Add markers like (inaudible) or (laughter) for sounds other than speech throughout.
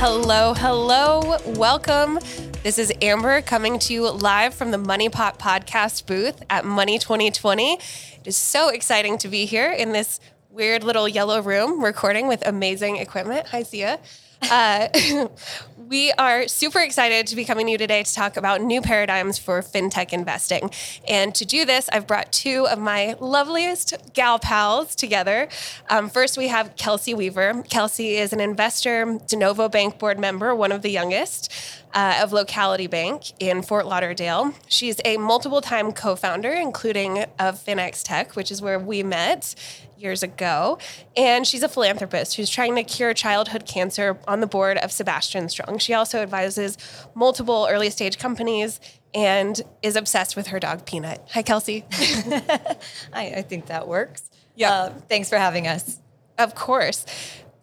Hello, hello, welcome. This is Amber coming to you live from the Money Pot podcast booth at Money 2020. It is so exciting to be here in this weird little yellow room recording with amazing equipment. Hi, Siya. Uh, (laughs) we are super excited to be coming to you today to talk about new paradigms for fintech investing. And to do this, I've brought two of my loveliest gal pals together. Um, first, we have Kelsey Weaver. Kelsey is an investor, De Novo Bank board member, one of the youngest. Uh, of Locality Bank in Fort Lauderdale. She's a multiple time co founder, including of FinXTech, which is where we met years ago. And she's a philanthropist who's trying to cure childhood cancer on the board of Sebastian Strong. She also advises multiple early stage companies and is obsessed with her dog Peanut. Hi, Kelsey. (laughs) (laughs) I, I, think that works. Yeah. Uh, thanks for having us. Of course.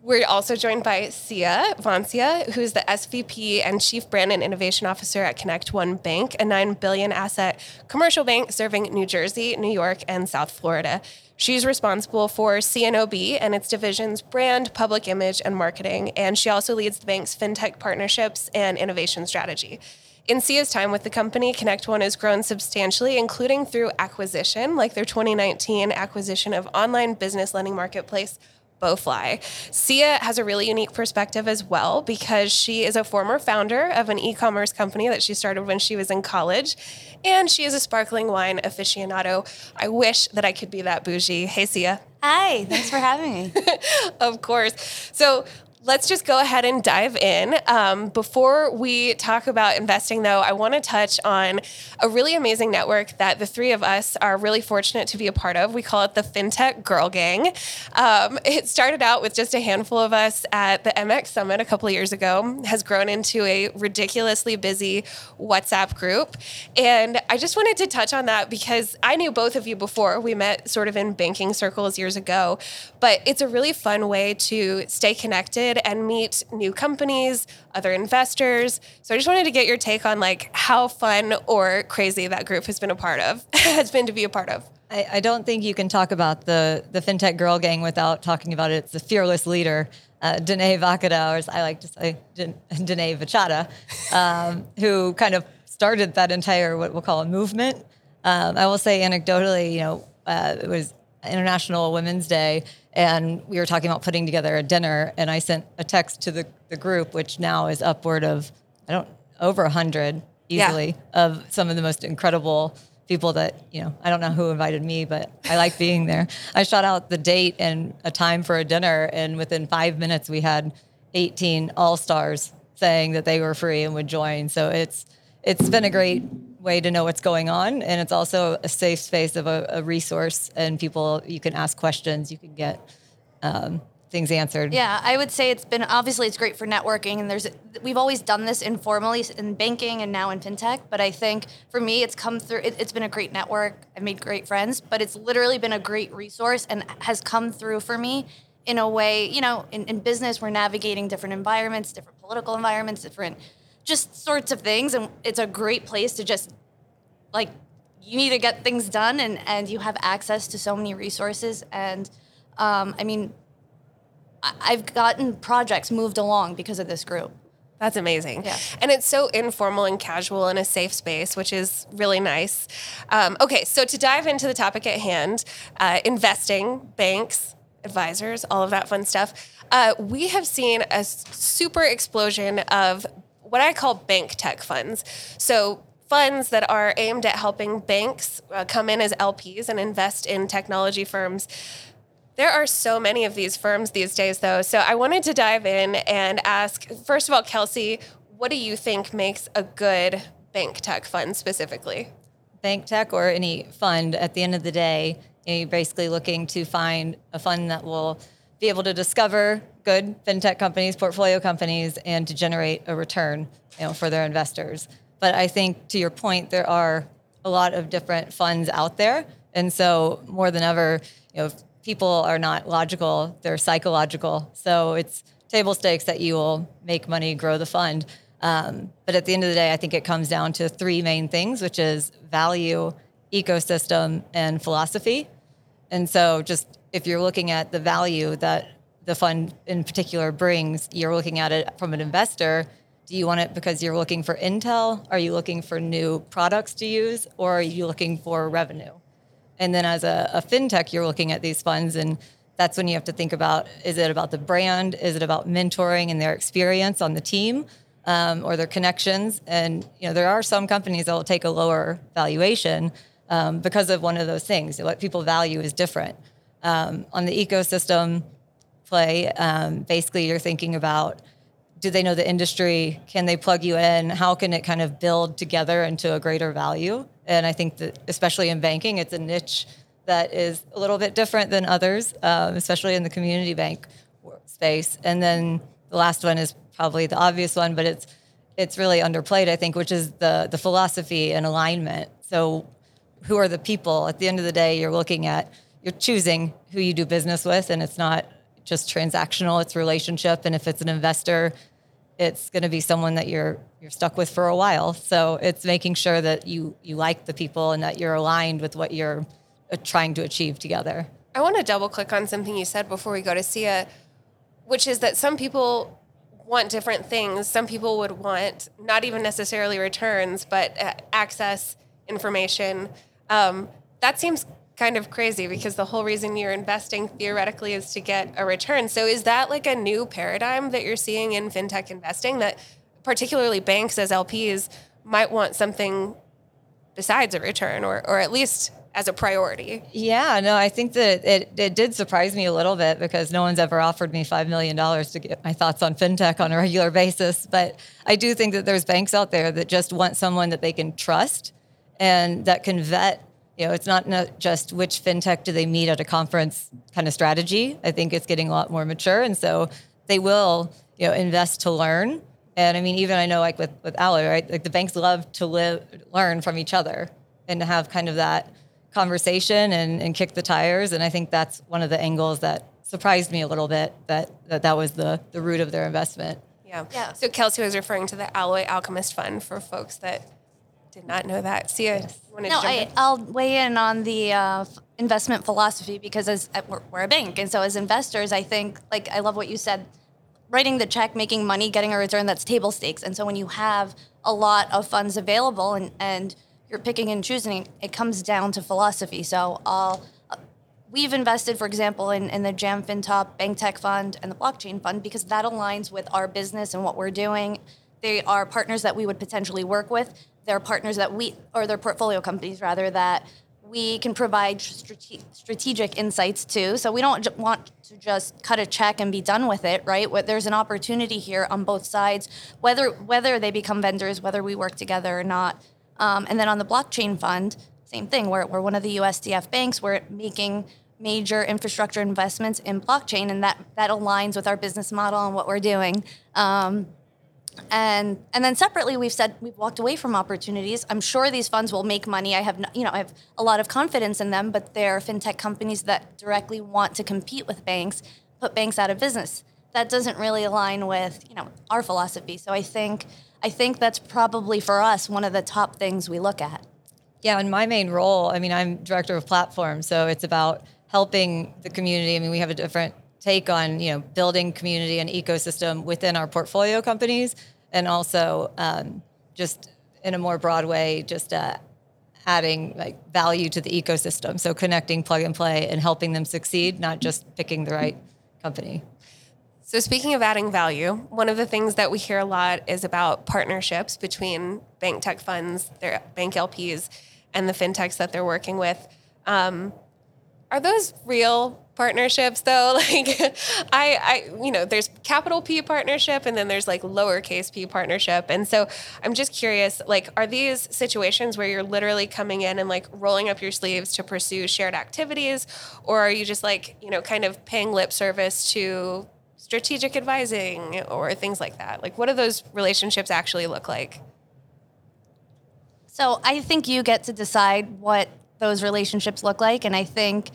We're also joined by Siya Vansia, who's the SVP and Chief Brand and Innovation Officer at ConnectOne Bank, a 9 billion asset commercial bank serving New Jersey, New York, and South Florida. She's responsible for CNOB and its divisions brand, public image, and marketing. And she also leads the bank's fintech partnerships and innovation strategy. In Siya's time with the company, ConnectOne has grown substantially, including through acquisition, like their 2019 acquisition of online business lending marketplace BoeFly. Siya has a really unique perspective as well because she is a former founder of an e commerce company that she started when she was in college, and she is a sparkling wine aficionado. I wish that I could be that bougie. Hey, Siya. Hi, thanks for having me. (laughs) of course. So let's just go ahead and dive in. Um, before we talk about investing, though, I want to touch on a really amazing network that the three of us are really fortunate to be a part of. We call it the FinTech Girl Gang. Um, it started out with just a handful of us at the MX Summit a couple years ago, has grown into a ridiculously busy WhatsApp group. And I just wanted to touch on that because I knew both of you before. We met sort of in banking circles years ago, but it's a really fun way to stay connected and meet new companies, other investors. So I just wanted to get your take on like how fun or crazy that group has been a part of, (laughs) has been to be a part of. I, I, don't think you can talk about the the fintech girl gang without talking about it. It's the fearless leader, uh, Danae or as I like to say, Danae Vachada, um, who kind of started that entire what we'll call a movement. Um, I will say anecdotally, you know, uh, it was International Women's Day, and we were talking about putting together a dinner. And I sent a text to the, the group, which now is upward of I don't over a hundred easily yeah. of some of the most incredible people that you know. I don't know who invited me, but I like being there. I shot out the date and a time for a dinner, and within five minutes we had 18 all stars saying that they were free and would join. So it's it's been a great way to know what's going on and it's also a safe space of a, a resource and people you can ask questions you can get um, things answered. Yeah i would say it's been obviously it's great for networking and there's we've always done this informally in banking and now in fintech but i think for me it's come through it, it's been a great network. I've made great friends but it's literally been a great resource and has come through for me in a way you know in, in business we're navigating different environments different political environments different just sorts of things. And it's a great place to just like you need to get things done and, and you have access to so many resources. And um, I mean, I've gotten projects moved along because of this group. That's amazing. Yeah. And it's so informal and casual in a safe space, which is really nice. Um, okay, so to dive into the topic at hand uh, investing, banks, advisors, all of that fun stuff. Uh, we have seen a super explosion of what I call bank tech funds. So funds that are aimed at helping banks uh, come in as LPs and invest in technology firms. There are so many of these firms these days, though. So I wanted to dive in and ask first of all, Kelsey, what do you think makes a good bank tech fund specifically? Bank tech or any fund, at the end of the day, you're basically looking to find a fund that will be able to discover good fintech companies, portfolio companies, and to generate a return you know, for their investors. But I think to your point, there are a lot of different funds out there. And so more than ever, you know, people are not logical, they're psychological. So it's table stakes that you will make money, grow the fund. Um, but at the end of the day, I think it comes down to three main things, which is value, ecosystem, and philosophy. And so just if you're looking at the value that the fund in particular brings, you're looking at it from an investor. Do you want it because you're looking for intel? Are you looking for new products to use? Or are you looking for revenue? And then as a, a fintech, you're looking at these funds and that's when you have to think about is it about the brand is it about mentoring and their experience on the team um, or their connections and you know there are some companies that will take a lower valuation um, because of one of those things what people value is different um, on the ecosystem play um, basically you're thinking about do they know the industry can they plug you in how can it kind of build together into a greater value and i think that especially in banking it's a niche that is a little bit different than others, um, especially in the community bank space. And then the last one is probably the obvious one, but it's it's really underplayed, I think, which is the the philosophy and alignment. So, who are the people? At the end of the day, you're looking at you're choosing who you do business with, and it's not just transactional; it's relationship. And if it's an investor, it's going to be someone that you're you're stuck with for a while. So it's making sure that you you like the people and that you're aligned with what you're uh, trying to achieve together. I want to double click on something you said before we go to Siya, which is that some people want different things. Some people would want not even necessarily returns, but uh, access information. Um, that seems kind of crazy because the whole reason you're investing theoretically is to get a return. So is that like a new paradigm that you're seeing in fintech investing that particularly banks as LPs might want something besides a return or or at least as a priority. Yeah, no, I think that it, it did surprise me a little bit because no one's ever offered me $5 million to get my thoughts on fintech on a regular basis. But I do think that there's banks out there that just want someone that they can trust and that can vet. You know, it's not just which fintech do they meet at a conference kind of strategy. I think it's getting a lot more mature. And so they will, you know, invest to learn. And I mean, even I know like with, with Alloy, right? Like the banks love to live, learn from each other and to have kind of that conversation and, and kick the tires. And I think that's one of the angles that surprised me a little bit that that, that was the, the root of their investment. Yeah. yeah. So Kelsey was referring to the Alloy Alchemist Fund for folks that did not know that. Sia, yes. no, I, will weigh in on the uh, investment philosophy because as uh, we're, we're a bank, and so as investors, I think like I love what you said. Writing the check, making money, getting a return, that's table stakes. And so when you have a lot of funds available and, and you're picking and choosing, it comes down to philosophy. So uh, we've invested, for example, in, in the Jam FinTop Bank Tech Fund and the Blockchain Fund because that aligns with our business and what we're doing. They are partners that we would potentially work with. They're partners that we, or they're portfolio companies rather, that we can provide strate- strategic insights to. So we don't want to just cut a check and be done with it, right? There's an opportunity here on both sides, whether whether they become vendors, whether we work together or not. Um, and then on the blockchain fund, same thing. We're, we're one of the USDF banks. We're making major infrastructure investments in blockchain, and that that aligns with our business model and what we're doing. Um, and and then separately, we've said we've walked away from opportunities. I'm sure these funds will make money. I have you know I have a lot of confidence in them, but they're fintech companies that directly want to compete with banks, put banks out of business. That doesn't really align with you know our philosophy. So I think I think that's probably for us one of the top things we look at. Yeah, and my main role, I mean, I'm director of platforms, so it's about helping the community. I mean, we have a different take on you know building community and ecosystem within our portfolio companies, and also um, just in a more broad way, just uh, adding like value to the ecosystem. So connecting plug and play and helping them succeed, not just picking the right company. So, speaking of adding value, one of the things that we hear a lot is about partnerships between bank tech funds, their bank LPs, and the fintechs that they're working with. Um, are those real partnerships though? (laughs) Like I I you know, there's capital P partnership and then there's like lowercase p partnership. And so I'm just curious, like are these situations where you're literally coming in and like rolling up your sleeves to pursue shared activities or are you just like, you know, kind of paying lip service to strategic advising or things like that? Like what do those relationships actually look like? So I think you get to decide what those relationships look like. And I think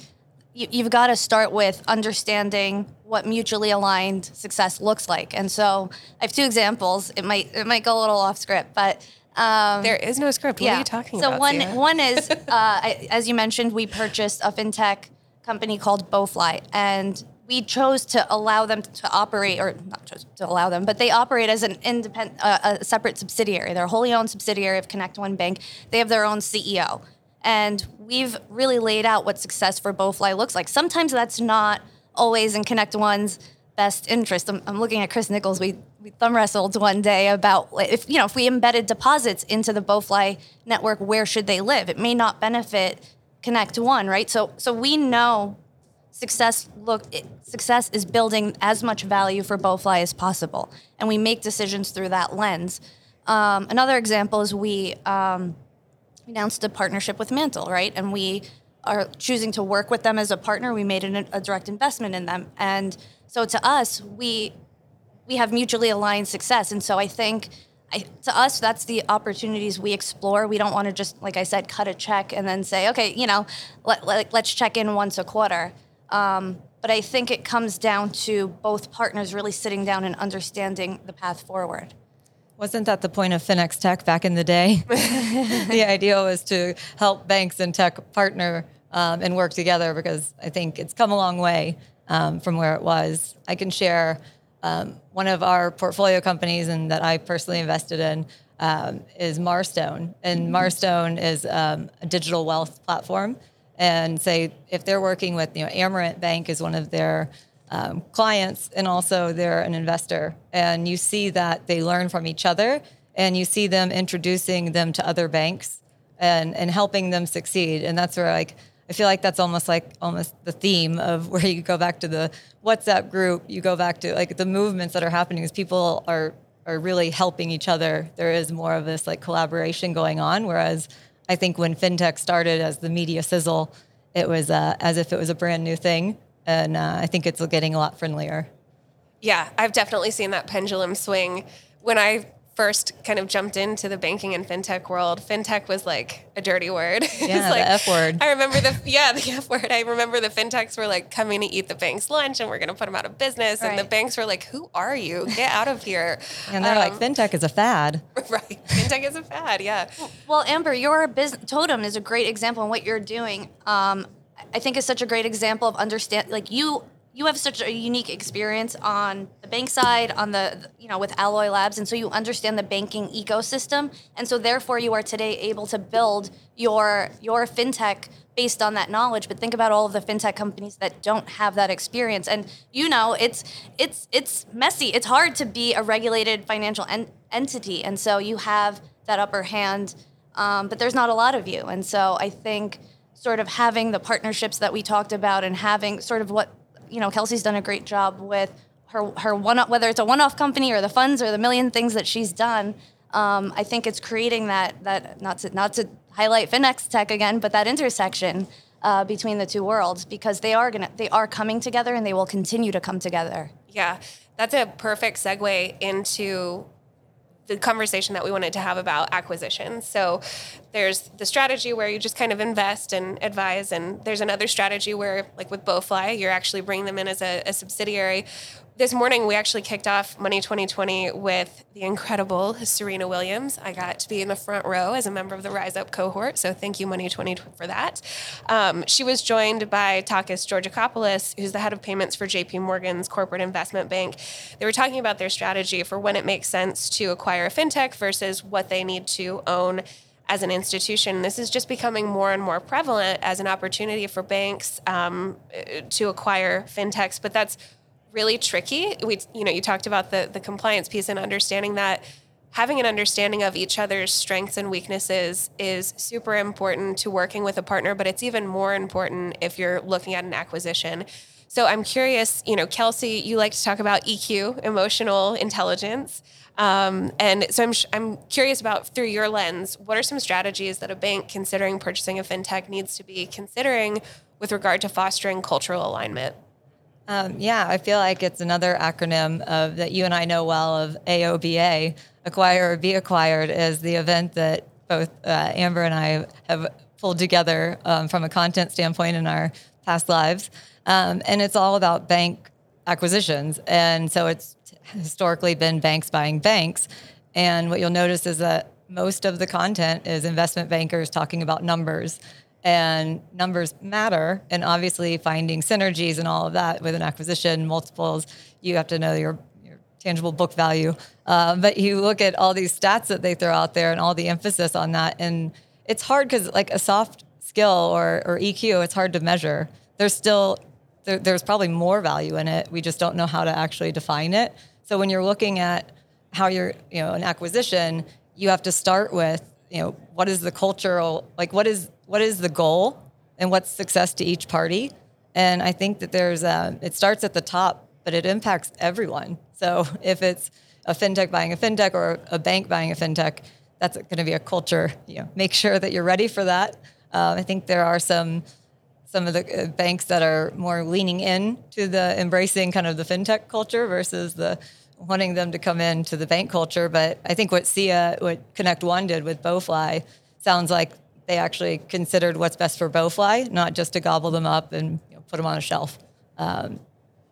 you, have got to start with understanding what mutually aligned success looks like. And so I have two examples. It might it might go a little off script, but um, there is no script. What yeah. are you talking so about? So one one is (laughs) uh, I, as you mentioned, we purchased a fintech company called BoeFly, and we chose to allow them to operate, or not chose to allow them, but they operate as an independent, uh, a separate subsidiary. They're a wholly owned subsidiary of ConnectOne Bank. They have their own CEO. And we've really laid out what success for BoeFly looks like. Sometimes that's not always in ConnectOne's best interest. I'm, I'm, looking at Chris Nichols. We, we thumb wrestled one day about if you know if we embedded deposits into the BoeFly network, where should they live? It may not benefit ConnectOne, right? So so we know success look success is building as much value for BoeFly as possible, and we make decisions through that lens. Um, another example is we. Um, announced a partnership with Mantl, right? And we are choosing to work with them as a partner. We made an, a direct investment in them, and so to us, we we have mutually aligned success. And so I think. I, to us, that's the opportunities we explore. We don't want to just, like I said, cut a check and then say, okay, you know, let, let, us check in once a quarter. Um, but I think it comes down to both partners really sitting down and understanding the path forward. Wasn't that the point of FinXTech back in the day? (laughs) (laughs) the idea was to help banks and tech partner um, and work together because I think it's come a long way um, from where it was. I can share um, one of our portfolio companies and that I personally invested in um, is Marstone, and mm-hmm. Marstone is um, a digital wealth platform. And say if they're working with you know Amerant Bank is one of their um, clients and also they're an investor. And you see that they learn from each other and you see them introducing them to other banks and, and helping them succeed. And that's where like, I feel like that's almost like almost the theme of (laughs) where you go back to the WhatsApp group, you go back to like the movements that are happening is people are are really helping each other. There is more of this like collaboration going on. Whereas I think when fintech started as the media sizzle, it was uh, as if it was a brand new thing and uh, I think it's getting a lot friendlier. Yeah, I've definitely seen that pendulum swing. When I first kind of jumped into the banking and fintech world, fintech was like a dirty word. (laughs) Yeah, like, the F word. I remember the yeah the F word. I remember the fintechs were like coming to eat the bank's lunch, and we're going to put them out of business. Right. And the banks were like, "Who are you? Get out of here!" (laughs) And they're um, like, "Fintech is a fad." (laughs) Right, fintech is a fad. Yeah. Well, Amber, your business totem is a great example in what you're doing. Um, I think is such a great example of understand like you you have such a unique experience on the bank side on the you know with alloy labs and so you understand the banking ecosystem and so therefore you are today able to build your your fintech based on that knowledge. But think about all of the fintech companies that don't have that experience. And you know it's it's it's messy. It's hard to be a regulated financial en- entity and so you have that upper hand um, but there's not a lot of you. And so i think sort of having the partnerships that we talked about and having sort of what you know Kelsey's done a great job with her her one whether it's a one off company or the funds or the million things that she's done. Um, I think it's creating that that not to not to highlight FinXTech again, but that intersection uh, between the two worlds because they are gonna they are coming together and they will continue to come together. Yeah, that's a perfect segue into the conversation that we wanted to have about acquisitions. So there's the strategy where you just kind of invest and advise, and there's another strategy where, like with BoeFly, you're actually bringing them in as a, a subsidiary this morning we actually kicked off Money 2020 with the incredible Serena Williams. I got to be in the front row as a member of the Rise Up cohort, so thank you Money 20 for that. Um, she was joined by Takis Georgakopoulos, who's the head of payments for JP Morgan's corporate investment bank. They were talking about their strategy for when it makes sense to acquire a fintech versus what they need to own as an institution. This is just becoming more and more prevalent as an opportunity for banks um, to acquire fintechs, but that's really tricky. We, you know, you talked about the the compliance piece and understanding that having an understanding of each other's strengths and weaknesses is super important to working with a partner, but it's even more important if you're looking at an acquisition. So I'm curious, you know, Kelsey, you like to talk about EQ, emotional intelligence. Um, and so I'm, I'm curious about through your lens, what are some strategies that a bank considering purchasing a fintech needs to be considering with regard to fostering cultural alignment? Um, yeah, I feel like it's another acronym of that you and I know well of AOBA, acquire or be acquired, is the event that both uh, Amber and I have pulled together um, from a content standpoint in our past lives, um, and it's all about bank acquisitions, and so it's historically been banks buying banks, and what you'll notice is that most of the content is investment bankers talking about numbers and numbers matter. And obviously finding synergies and all of that with an acquisition multiples you have to know your, your tangible book value. Uh, but you look at all these stats that they throw out there and all the emphasis on that. And it's hard because like a soft skill or, or eq it's hard to measure. There's still there, there's probably more value in it. We just don't know how to actually define it. So when you're looking at how you're you know an acquisition you have to start with you know what is the cultural like what is what is the goal and what's success to each party. And I think that there's a, it starts at the top, but it impacts everyone. So (laughs) if it's a fintech buying a fintech or a bank buying a fintech, that's going to be a culture. You know, make sure that you're ready for that. Um, I think there are some some of the uh, banks that are more leaning in to the embracing kind of the fintech culture versus the wanting them to come into the bank culture. But I think what Siya, what ConnectOne did with BoeFly, sounds like they actually considered what's best for BoeFly, not just to gobble them up and you know, put them on a shelf. Um,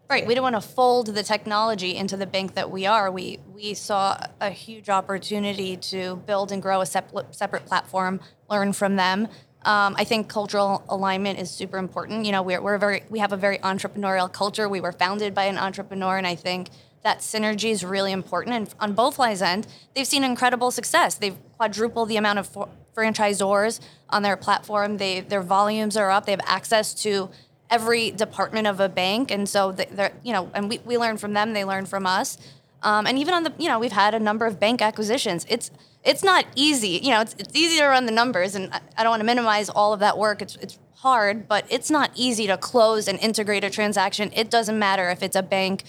right. We don't want to fold the technology into the bank that we are. We we saw a huge opportunity to build and grow a separate separate platform, learn from them. Um, I think cultural alignment is super important. You know, we're, we're very we have a very entrepreneurial culture. We were founded by an entrepreneur, and I think that synergy is really important. And on BoeFly's end, they've seen incredible success. They've quadrupled the amount of for, franchisors on their platform. They their volumes are up. They have access to every department of a bank, and so they're you know, and we, we learn from them. They learn from us. Um, and even on the you know, we've had a number of bank acquisitions. It's it's not easy. You know, it's, it's easy to run the numbers, and I, I don't want to minimize all of that work. It's it's hard, but it's not easy to close and integrate a transaction. It doesn't matter if it's a bank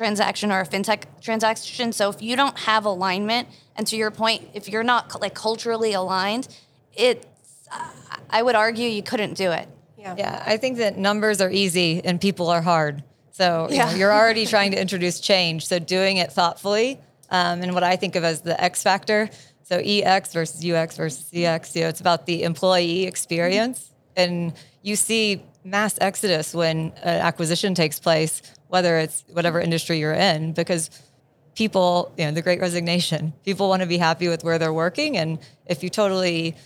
transaction or a fintech transaction. So if you don't have alignment, and to your point, if you're not like culturally aligned, it, I would argue you couldn't do it. Yeah. Yeah. I think that numbers are easy and people are hard. So you yeah. know, you're already (laughs) trying to introduce change. So doing it thoughtfully, um, and what I think of as the X factor. So EX versus UX versus CX. You know, it's about the employee experience, and you see mass exodus when an acquisition takes place whether it's whatever industry you're in, because people, you know, the great resignation, people want to be happy with where they're working. And if you totally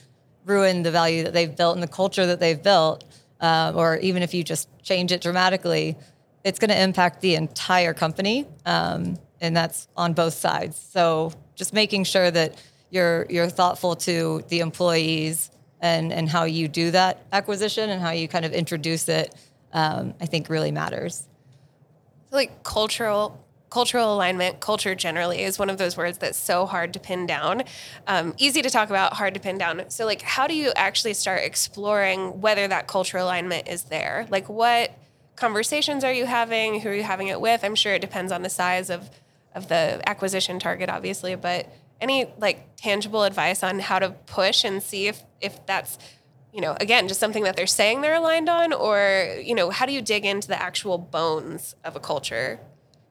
ruin the value that they've built and the culture that they've built, uh, or even if you just change it dramatically, it's going to impact the entire company. Um, and that's on both sides. So just making sure that you're you're thoughtful to the employees and and how you do that acquisition and how you kind of introduce it, um, I think really matters like cultural cultural alignment, culture generally is one of those words that's so hard to pin down. Um, easy to talk about, hard to pin down. So, like, how do you actually start exploring whether that cultural alignment is there? Like, what conversations are you having? Who are you having it with? I'm sure it depends on the size of of the acquisition target, obviously, but any like tangible advice on how to push and see if if that's you know, again, just something that they're saying they're aligned on, or, you know, how do you dig into the actual bones of a culture?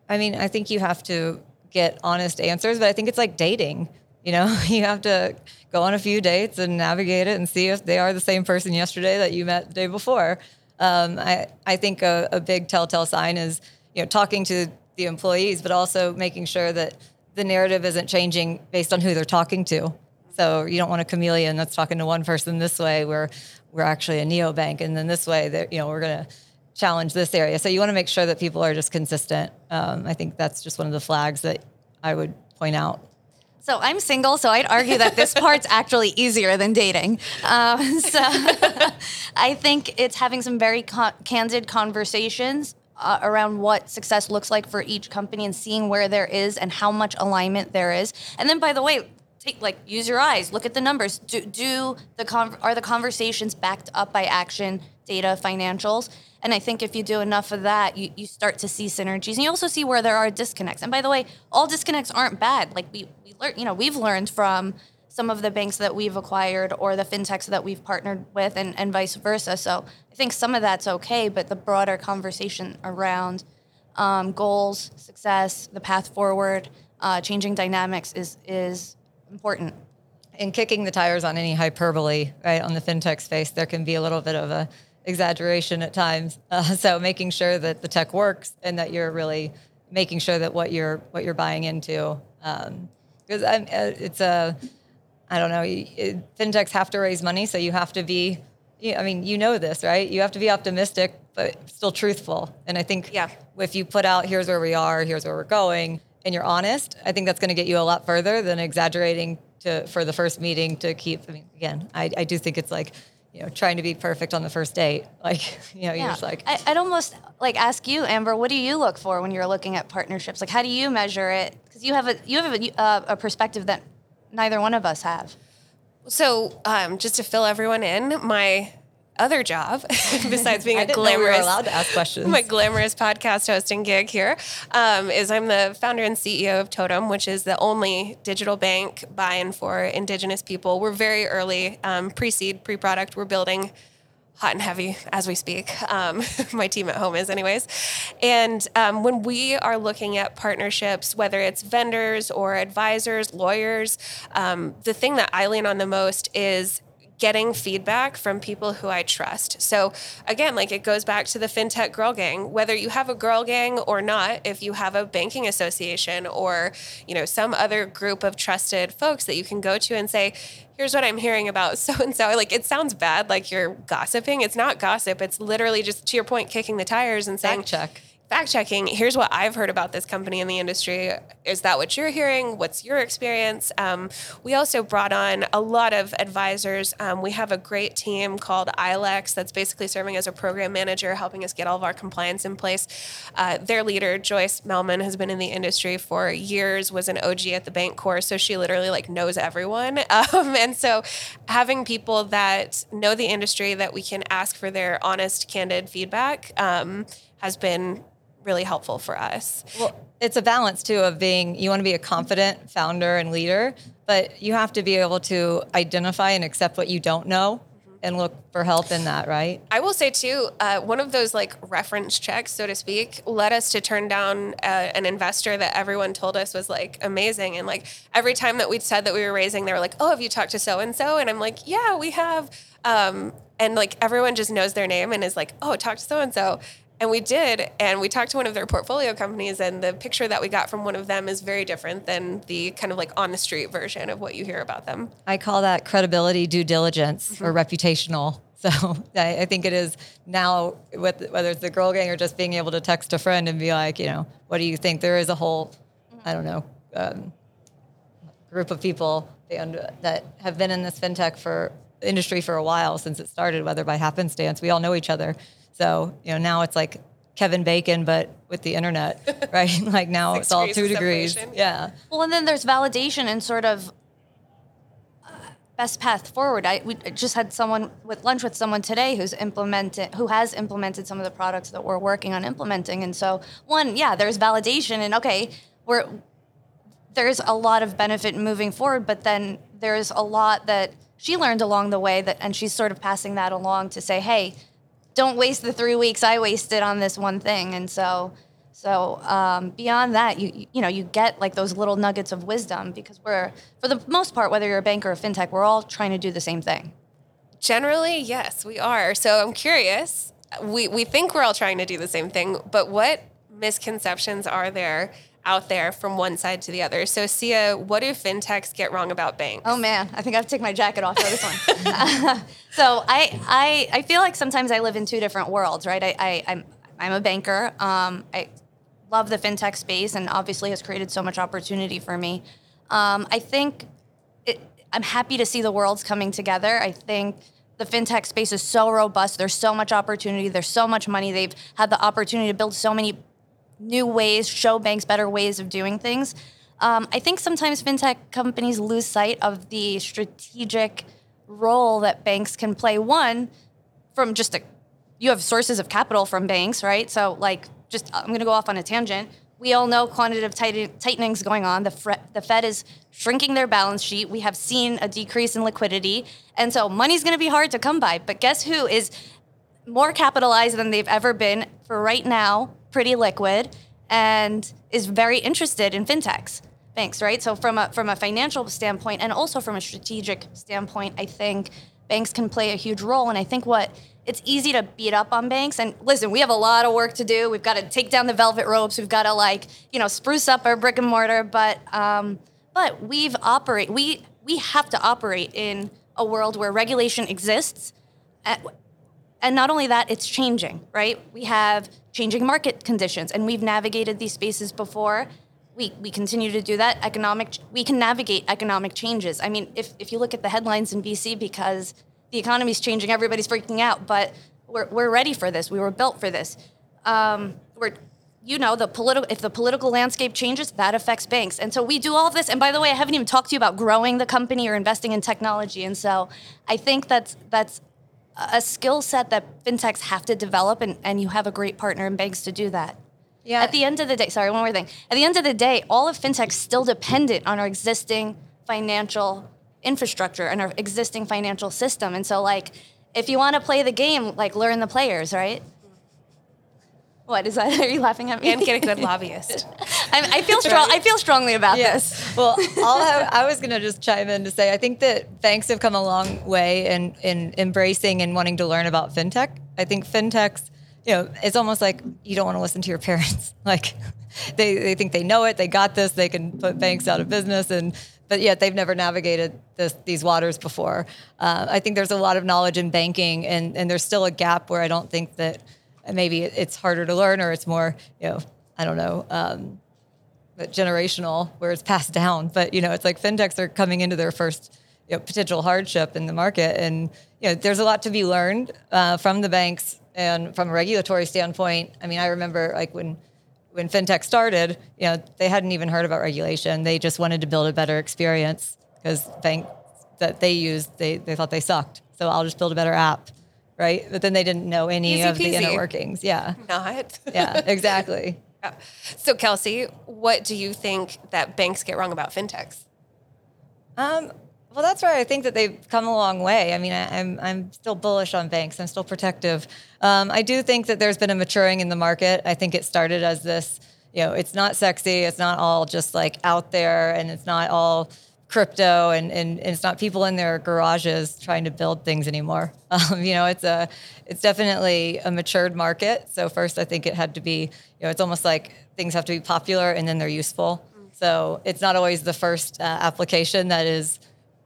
I mean, I think you have to get honest answers, but I think it's like dating. You know, (laughs) you have to go on a few dates and navigate it and see if they are the same person yesterday that you met the day before. Um, I, I think a, a big telltale sign is, you know, talking to the employees, but also making sure that the narrative isn't changing based on who they're talking to. So you don't want a chameleon that's talking to one person this way where we're actually a neobank, and then this way that you know we're going to challenge this area. So you want to make sure that people are just consistent. Um, I think that's just one of the flags that I would point out. So I'm single, so I'd argue that this part's (laughs) actually easier than dating. Um, so (laughs) I think it's having some very con- candid conversations uh, around what success looks like for each company and seeing where there is and how much alignment there is. And then, by the way, take like use your eyes, look at the numbers. Do, do the con- are the conversations backed up by action, data, financials? And I think if you do enough of that, you, you start to see synergies, and you also see where there are disconnects. And by the way, all disconnects aren't bad. Like we we learn, you know, we've learned from some of the banks that we've acquired or the fintechs that we've partnered with and, and vice versa. So I think some of that's okay, but the broader conversation around um, goals, success, the path forward, uh, changing dynamics is is important. In kicking the tires on any hyperbole, right, on the fintech space, there can be a little bit of a exaggeration at times. (laughs) Uh, so making sure that the tech works and that you're really making sure that what you're what you're buying into, because um, it's a I don't know. It, fintechs have to raise money, so you have to be. I mean, you know this, right? You have to be optimistic, but still truthful. And I think Yeah. if you put out, here's where we are, here's where we're going, and you're honest, I think that's going to get you a lot further than exaggerating to for the first meeting to keep. I mean, again, I, I do think it's like, you know, trying to be perfect on the first date. (laughs) Like, you know, you're just like, I, I'd almost like ask you, Amber, what do you look for when you're looking at partnerships? Like, how do you measure it? Because you have a you have a, uh, a perspective that neither one of us have. So, um, just to fill everyone in, my other job, (laughs) besides being a know we glamorous, allowed to ask questions. my glamorous podcast hosting gig here, um, is I'm the founder and CEO of Totem, which is the only digital bank buy-in for Indigenous people. We're very early, um, pre-seed, pre-product. We're building hot and heavy as we speak. Um, (laughs) my team at home is, anyways. And um, when we are looking at partnerships, whether it's vendors or advisors, lawyers, um, the thing that I lean on the most is getting feedback from people who I trust. So again, like it goes back to the fintech girl gang. Whether you have a girl gang or not, if you have a banking association or you know some other group of trusted folks that you can go to and say, here's what I'm hearing about so and so. Like it sounds bad, like you're gossiping. It's not gossip. It's literally just to your point, kicking the tires and saying, Fact check. Fact checking. Here's what I've heard about this company in the industry. Is that what you're hearing? What's your experience? Um, we also brought on a lot of advisors. Um, we have a great team called ILEX that's basically serving as a program manager, helping us get all of our compliance in place. Uh, their leader, Joyce Melman, has been in the industry for years, was an OG at the Bancorp, so she literally like knows everyone. (laughs) Um, and so having people that know the industry that we can ask for their honest, candid feedback um, has been really helpful for us. Well, it's a balance too of being you want to be a confident founder and leader, but you have to be able to identify and accept what you don't know and look for help in that, right? I will say too, uh, one of those like reference checks, so to speak, led us to turn down uh, an investor that everyone told us was like amazing. And like every time that we said that we were raising, they were like, "Oh, have you talked to so and so?" And I'm like, "Yeah, we have." Um, and like everyone just knows their name and is like, "Oh, talk to so and so." And we did, and we talked to one of their portfolio companies, and the picture that we got from one of them is very different than the kind of like on the street version of what you hear about them. I call that credibility due diligence or reputational. (laughs) So I, I think it is now, with, whether it's the girl gang or just being able to text a friend and be like, you know, what do you think? There is a whole, I don't know, um, group of people that have been in this fintech for industry for a while since it started, whether by happenstance. We all know each other. So you know now it's like Kevin Bacon, but with the internet, (laughs) right? (laughs) like now Six it's all two degrees. separation. Yeah. Well, and then there's validation and sort of uh, best path forward. I we just had someone with lunch with someone today who's implemented who has implemented some of the products that we're working on implementing. And so one, yeah, there's validation and okay, we're there's a lot of benefit moving forward, but then there's a lot that she learned along the way that and she's sort of passing that along to say, hey, don't waste the three weeks I wasted on this one thing. And so so um, beyond that, you you- know you get like those little nuggets of wisdom because we're for the most part, whether you're a bank or a fintech, we're all trying to do the same thing. Generally, yes, we are. So I'm curious. We we think we're all trying to do the same thing, but what misconceptions are there out there from one side to the other? So Siya, what do fintechs get wrong about banks? Oh man, I think I have to take my jacket off for this one. (laughs) so I, I I feel like sometimes I live in two different worlds, right? I, I I'm I'm a banker. Um, I love the fintech space, and obviously has created so much opportunity for me. Um, I think it, I'm happy to see the worlds coming together. I think the fintech space is so robust. There's so much opportunity. There's so much money. They've had the opportunity to build so many new ways, show banks better ways of doing things. Um, I think sometimes fintech companies lose sight of the strategic role that banks can play. One, from just a, you have sources of capital from banks, right? So, like, just I'm going to go off on a tangent. We all know quantitative tightening is going on. The, fre- the Fed is shrinking their balance sheet. We have seen a decrease in liquidity. And so money's going to be hard to come by. But guess who is more capitalized than they've ever been for right now, pretty liquid, and is very interested in fintechs? banks, right? So from a from a financial standpoint and also from a strategic standpoint, I think banks can play a huge role. And I think what it's easy to beat up on banks. And listen, we have a lot of work to do. We've got to take down the velvet ropes. We've got to like you know spruce up our brick and mortar. But um, but we've operate we we have to operate in a world where regulation exists. And not only that, it's changing, right? We have changing market conditions, and we've navigated these spaces before. We, we continue to do that economic we can navigate economic changes. I mean if, if you look at the headlines in bc because the economy's changing everybody's freaking out but we're, we're ready for this. We were built for this. Um, we're you know the political if the political landscape changes that affects banks. And so we do all of this. And by the way i haven't even talked to you about growing the company or investing in technology. And so i think that's that's a skill set that fintechs have to develop and, and you have a great partner in banks to do that yeah. At the end of the day, sorry, one more thing. At the end of the day, all of fintech's still dependent on our existing financial infrastructure and our existing financial system. And so, like, if you want to play the game, like, learn the players, right? What is that? (laughs) Are you laughing at me? And get a good lobbyist. (laughs) I, I, feel strong. I feel strongly about yes. this. (laughs) Well, have, i was going to just chime in to say I think that banks have come a long way in in embracing and wanting to learn about fintech. I think fintechs you know, it's almost like you don't want to listen to your parents. (laughs) Like they, they think they know it, they got this, they can put banks out of business, and but yet they've never navigated this, these waters before. Uh, I think there's a lot of knowledge in banking, and and there's still a gap where I don't think that maybe it's harder to learn or it's more, you know, I don't know. Um, generational, where it's passed down. But you know, it's like fintechs are coming into their first you know, potential hardship in the market, and you know, there's a lot to be learned uh, from the banks and from a regulatory standpoint, I mean, I remember like when when fintech started, you know, they hadn't even heard about regulation. They just wanted to build a better experience because banks that they used, they, they thought they sucked. So I'll just build a better app, right? But then they didn't know any Easy of peasy. the inner workings. Yeah. Not. yeah, exactly. (laughs) So Kelsey, what do you think that banks get wrong about fintechs? Um, well, that's where I think that they've come a long way. I mean, I, am I'm, I'm still bullish on banks. I'm still protective. Um, I do think that there's been a maturing in the market. I think it started as this, you know, it's not sexy. It's not all just like out there, and it's not all crypto, and, and, and it's not people in their garages trying to build things anymore. (laughs) Um, you know, it's a, it's definitely a matured market. So first, I think it had to be, you know, it's almost like things have to be popular and then they're useful. So it's not always the first uh, application that is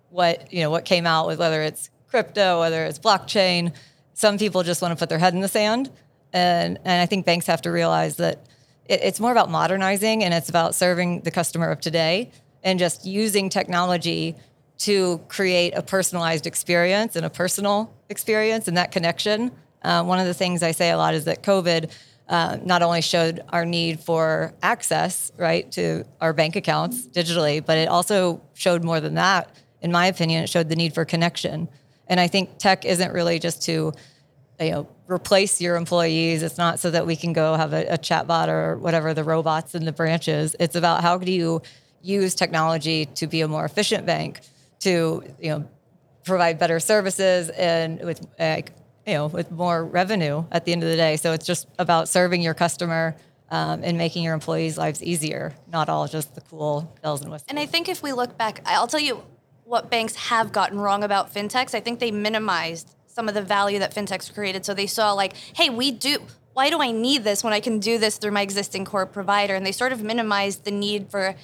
what you know what came out with whether it's crypto, whether it's blockchain. Some people just want to put their head in the sand, and and I think banks have to realize that it, it's more about modernizing and it's about serving the customer of today and just using technology to create a personalized experience and a personal experience and that connection. Uh, one of the things I say a lot is that COVID uh, not only showed our need for access, right, to our bank accounts digitally, but it also showed more than that in my opinion, it showed the need for connection. And I think tech isn't really just to, you know, replace your employees. It's not so that we can go have a, a chatbot or whatever the robots in the branches. It's about how do you use technology to be a more efficient bank, to you know, provide better services and with like, you know with more revenue at the end of the day. So it's just about serving your customer. Um, and making your employees' lives easier, not all just the cool bells and whistles. And I think if we look back, I'll tell you what banks have gotten wrong about fintechs. I think they minimized some of the value that fintechs created. So they saw like, hey, we do. Why do I need this when I can do this through my existing core provider? And they sort of minimized the need for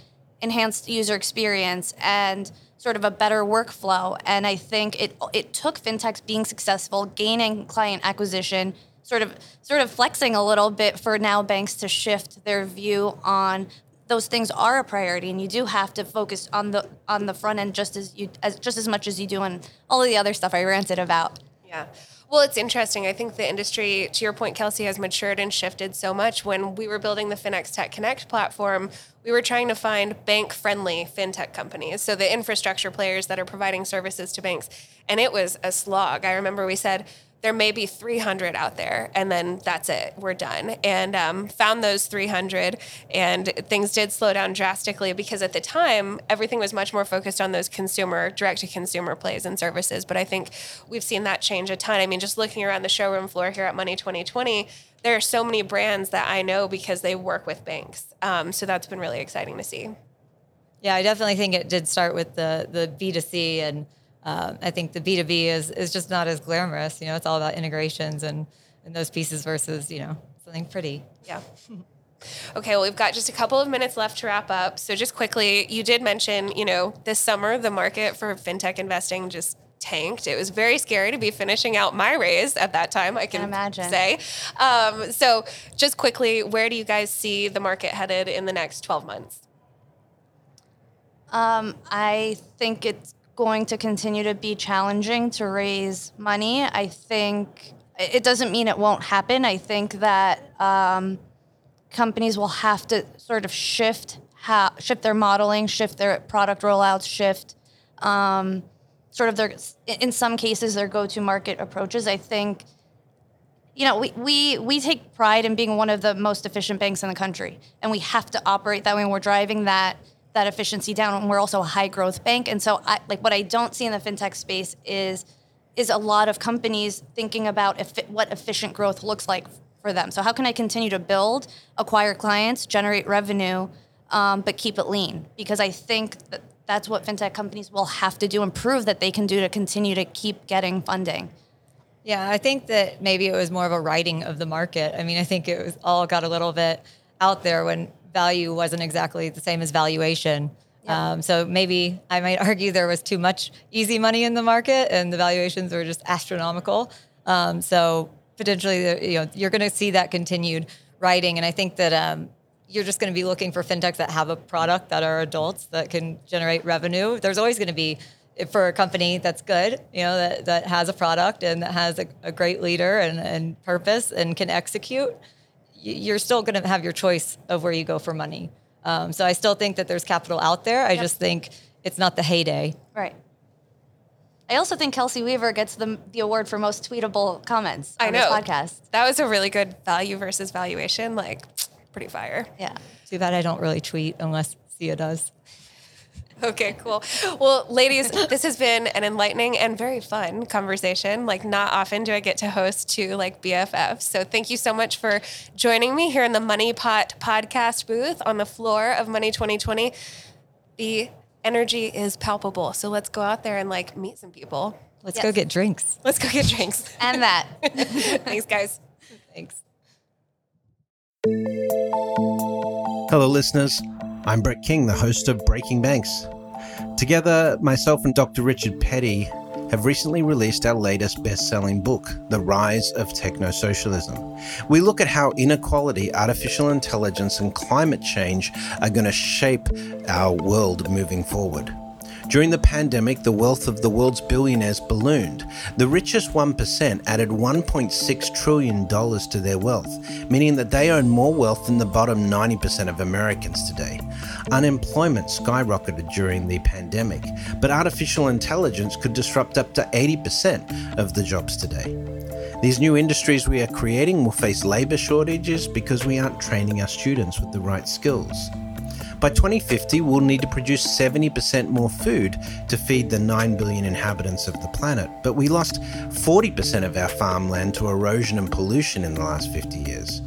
enhanced user experience and sort of a better workflow. And I think it it took fintechs being successful, gaining client acquisition, sort of sort of flexing a little bit for now banks to shift their view on those things are a priority and you do have to focus on the on the front end just as you as just as much as you do on all of the other stuff I ranted about. Yeah. Well, it's interesting. I think the industry, to your point, Kelsey, has matured and shifted so much. When we were building the FinX Tech Connect platform, we were trying to find bank friendly fintech companies. So the infrastructure players that are providing services to banks. And it was a slog. I remember we said, there may be 300 out there, and then that's it. We're done. And um, found those 300, and things did slow down drastically because at the time, everything was much more focused on those consumer, direct to consumer plays and services. But I think we've seen that change a ton. I mean, just looking around the showroom floor here at Money 2020, there are so many brands that I know because they work with banks. Um, so that's been really exciting to see. Yeah, I definitely think it did start with the the B2C and uh, I think the B2B is, is just not as glamorous. You know, it's all about integrations and, and those pieces versus, you know, something pretty. Yeah. (laughs) Okay, well, we've got just a couple of minutes left to wrap up. So, just quickly, you did mention, you know, this summer the market for fintech investing just tanked. It was very scary to be finishing out my raise at that time. I can, can imagine. Say, um, so just quickly, where do you guys see the market headed in the next twelve months? Um, I think it's going to continue to be challenging to raise money. I think it doesn't mean it won't happen. I think that um, companies will have to sort of shift how, shift their modeling, shift their product rollouts, shift um, sort of their in some cases their go-to market approaches. I think you know, we, we, we take pride in being one of the most efficient banks in the country, and we have to operate that way. And we're driving that that efficiency down. And we're also a high growth bank. And so, I, like, what I don't see in the fintech space is is a lot of companies thinking about if, what efficient growth looks like for them. So, how can I continue to build, acquire clients, generate revenue, um, but keep it lean? Because I think that that's what fintech companies will have to do and prove that they can do to continue to keep getting funding. Yeah, I think that maybe it was more of a writing of the market. I mean, I think it was all got a little bit out there when value wasn't exactly the same as valuation. Yeah. Um, so maybe I might (laughs) argue there was too much easy money in the market, and the valuations were just astronomical. Um, so potentially, you know, you're going to see that continued writing, and I think that um, you're just going to be looking for fintechs that have a product that are adults that can generate revenue. There's always going to be for a company that's good, you know, that, that has a product and that has a, a great leader and, and purpose and can execute you're still going to have your choice of where you go for money. Um, so I still think that there's capital out there. I yep. just think it's not the heyday. Right. I also think Kelsey Weaver gets the, the award for most tweetable comments on I know. this podcast. That was a really good value versus valuation. Like, (tsk) pretty fire. Yeah. Too bad I don't really tweet unless Siya does. Okay, cool. Well, ladies, this has been an enlightening and very fun conversation. Like, not often do I get to host two like BFFs. So, thank you so much for joining me here in the Money Pot podcast booth on the floor of Money 2020. The energy is palpable. So, let's go out there and like meet some people. Let's yes. go get drinks. Let's go get drinks. and that. (laughs) Thanks, guys. Thanks. Hello, listeners. I'm Brett King, the host of Breaking Banks. Together, myself and Dr. Richard Petty have recently released our latest best selling book, The Rise of Techno Socialism. We look at how inequality, artificial intelligence, and climate change are going to shape our world moving forward. During the pandemic, the wealth of the world's billionaires ballooned. The richest 1% added $1.6 trillion to their wealth, meaning that they own more wealth than the bottom 90% of Americans today. Unemployment skyrocketed during the pandemic, but artificial intelligence could disrupt up to 80% of the jobs today. These new industries we are creating will face labor shortages because we aren't training our students with the right skills. By 2050, we'll need to produce 70% more food to feed the 9 billion inhabitants of the planet, but we lost 40% of our farmland to erosion and pollution in the last 50 years.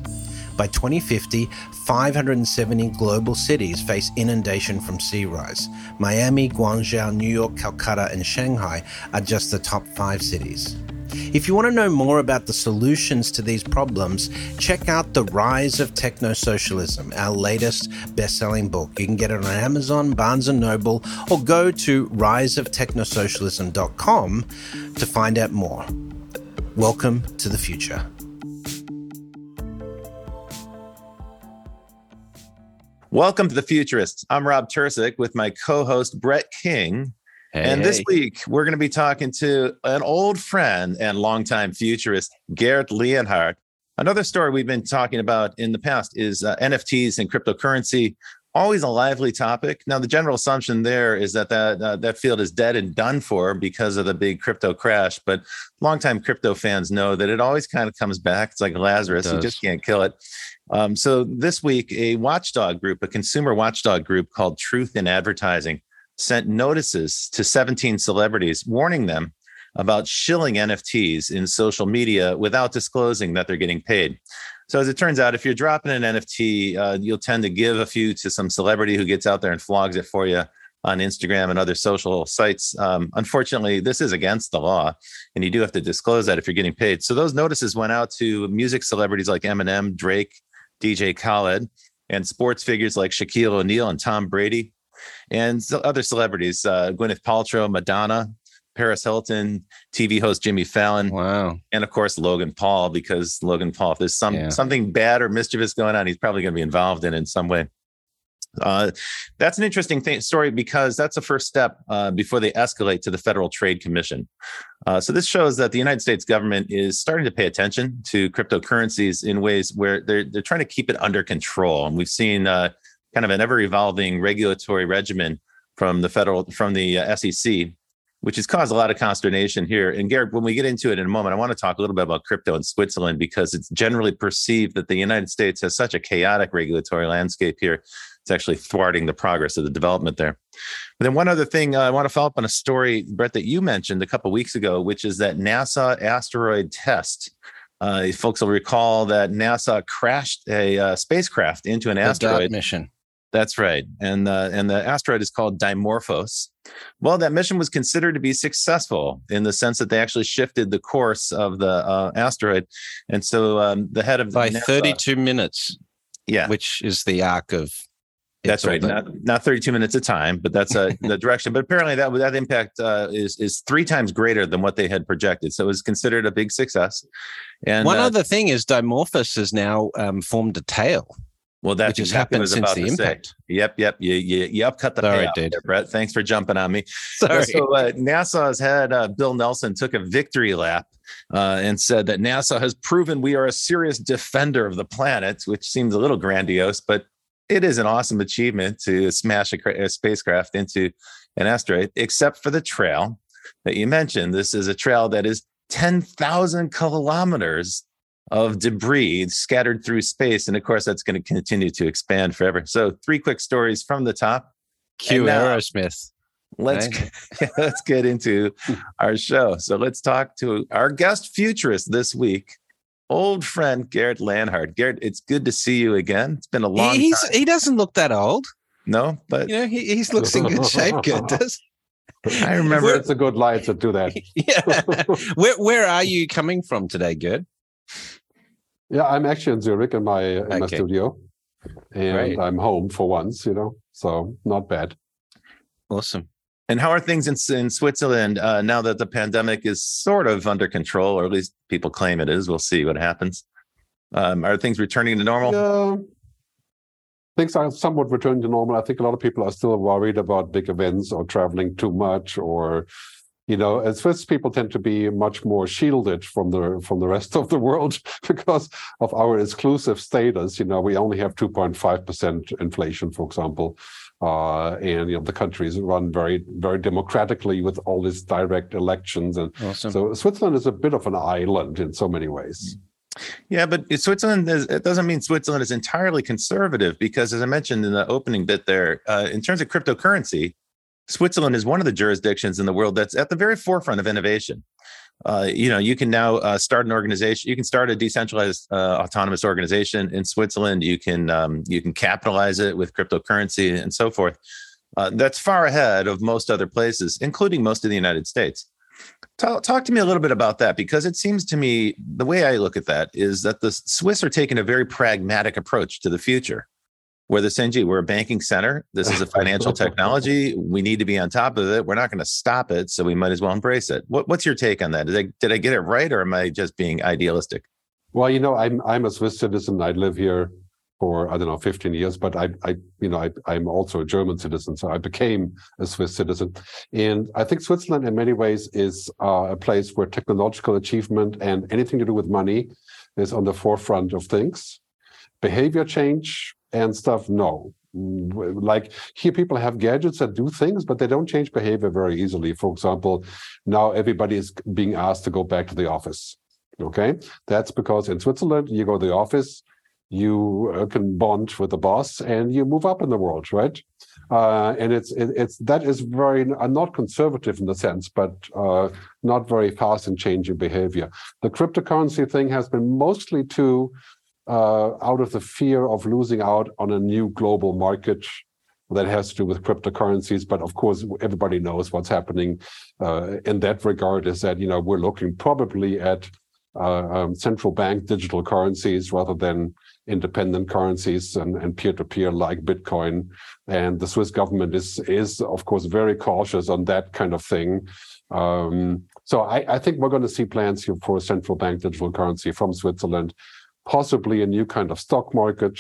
By 2050, 570 global cities face inundation from sea rise. Miami, Guangzhou, New York, Calcutta, and Shanghai are just the top five cities. If you want to know more about the solutions to these problems, check out The Rise of Techno Socialism, our latest best selling book. You can get it on Amazon, Barnes and Noble, or go to riseoftechnosocialism.com to find out more. Welcome to the future. Welcome to the Futurists. I'm Rob Tercek with my co host Brett King Hey, and this hey. week, we're going to be talking to an old friend and longtime futurist, Gerd Leonhard. Another story we've been talking about in the past is uh, NFTs and cryptocurrency. Always a lively topic. Now, the general assumption there is that that, uh, that field is dead and done for because of the big crypto crash. But longtime crypto fans know that it always kind of comes back. It's like Lazarus, you just can't kill it. Um, so this week, a watchdog group, a consumer watchdog group called Truth in Advertising, sent notices to 17 celebrities warning them about shilling NFTs in social media without disclosing that they're getting paid. So as it turns out, if you're dropping an NFT, uh, you'll tend to give a few to some celebrity who gets out there and flogs it for you on Instagram and other social sites. Um, unfortunately, this is against the law, and you do have to disclose that if you're getting paid. So those notices went out to music celebrities like Eminem, Drake, DJ Khaled, and sports figures like Shaquille O'Neal and Tom Brady, and other celebrities, uh, Gwyneth Paltrow, Madonna, Paris Hilton, TV host Jimmy Fallon, Wow. and of course Logan Paul, because Logan Paul, if there's some Yeah. something bad or mischievous going on, he's probably going to be involved in it in some way. Uh, that's an interesting story because that's the first step uh, before they escalate to the Federal Trade Commission. Uh, so this shows that the United States government is starting to pay attention to cryptocurrencies in ways where they're they're trying to keep it under control, and we've seen uh, kind of an ever evolving regulatory regimen from the federal from the uh, SEC which has caused a lot of consternation here. And Garrett, when we get into it in a moment, I want to talk a little bit about crypto in Switzerland because it's generally perceived that the United States has such a chaotic regulatory landscape here. It's actually thwarting the progress of the development there. But then one other thing, uh, I want to follow up on a story, Brett, that you mentioned a couple weeks ago, which is that NASA asteroid test. Uh, folks will recall that NASA crashed a uh, spacecraft into an The asteroid. mission. That's right. And uh, and the asteroid is called Dimorphos. Well, that mission was considered to be successful in the sense that they actually shifted the course of the uh, asteroid. And so um, the head of the By NASA 32 minutes, yeah, which is the arc of. That's right. Not, not 32 minutes of time, but that's uh, (laughs) the direction. But apparently that that impact uh, is is three times greater than what they had projected. So it was considered a big success. And One uh, other thing is Dimorphos has now um, formed a tail, well, that's just exactly happened since the to say. impact. Yep, yep. You you, you upcut the Sorry, dude. there, Brett. Thanks for jumping on me. Sorry. So uh, NASA's head, uh, Bill Nelson, took a victory lap uh, and said that NASA has proven we are a serious defender of the planet, which seems a little grandiose, but it is an awesome achievement to smash a, a spacecraft into an asteroid, except for the trail that you mentioned. This is a trail that is 10,000 kilometers of debris scattered through space. And of course, that's going to continue to expand forever. So, three quick stories from the top. Cue Aerosmith. Let's Right. (laughs) let's get into (laughs) our show. So let's talk to our guest futurist this week, old friend Garrett Leonhard. Garrett, it's good to see you again. It's been a long He, he's, time. he doesn't look that old. No, but You know, he, he looks in good shape. (laughs) Good, does I remember it's a good lie to do that. (laughs) yeah. Where where are you coming from today, Good? Yeah, I'm actually in Zurich in my in my studio, and Great. I'm home for once. You know, so not bad. Awesome. And how are things in, in Switzerland uh, now that the pandemic is sort of under control, or at least people claim it is? We'll see what happens. Um, are things returning to normal? Things are somewhat returning to normal. I think a lot of people are still worried about big events or traveling too much, or you know, as Swiss people tend to be much more shielded from the from the rest (laughs) of the world because of our exclusive status. You know, we only have 2.5 percent inflation, for example. Uh, and you know the country is run very very democratically with all these direct elections and Awesome. so Switzerland is a bit of an island in so many ways. Yeah, but Switzerland is, it doesn't mean Switzerland is entirely conservative because, as I mentioned in the opening bit there, uh, in terms of cryptocurrency, Switzerland is one of the jurisdictions in the world that's at the very forefront of innovation. Uh, you know, you can now uh, start an organization. You can start a decentralized uh, autonomous organization in Switzerland. You can um, you can capitalize it with cryptocurrency and so forth. Uh, that's far ahead of most other places, including most of the United States. Talk, talk to me a little bit about that because it seems to me the way I look at that is that the Swiss are taking a very pragmatic approach to the future, where they're saying, gee, we're a banking center. This is a financial (laughs) technology. We need to be on top of it. We're not going to stop it. So we might as well embrace it. What, what's your take on that? Did I, did I get it right or am I just being idealistic? Well, you know, I'm I'm a Swiss citizen. I live here for I don't know 15 years, but I, I you know, I, I'm also a German citizen, so I became a Swiss citizen, and I think Switzerland in many ways is uh, a place where technological achievement and anything to do with money is on the forefront of things. Behavior change and stuff, no. Like here, people have gadgets that do things, but they don't change behavior very easily. For example, now everybody is being asked to go back to the office. Okay, that's because in Switzerland, you go to the office, you uh, can bond with the boss and you move up in the world right uh, and it's it, it's that is very uh, not conservative in the sense but uh, not very fast in changing behavior the cryptocurrency thing has been mostly to out of the fear of losing out on a new global market that has to do with cryptocurrencies but of course everybody knows what's happening uh, in that regard is that you know we're looking probably at um, central bank digital currencies rather than independent currencies and, and peer-to-peer like Bitcoin. And the Swiss government is is of course very cautious on that kind of thing. Um, so I, I, think we're going to see plans here for a central bank digital currency from Switzerland, possibly a new kind of stock market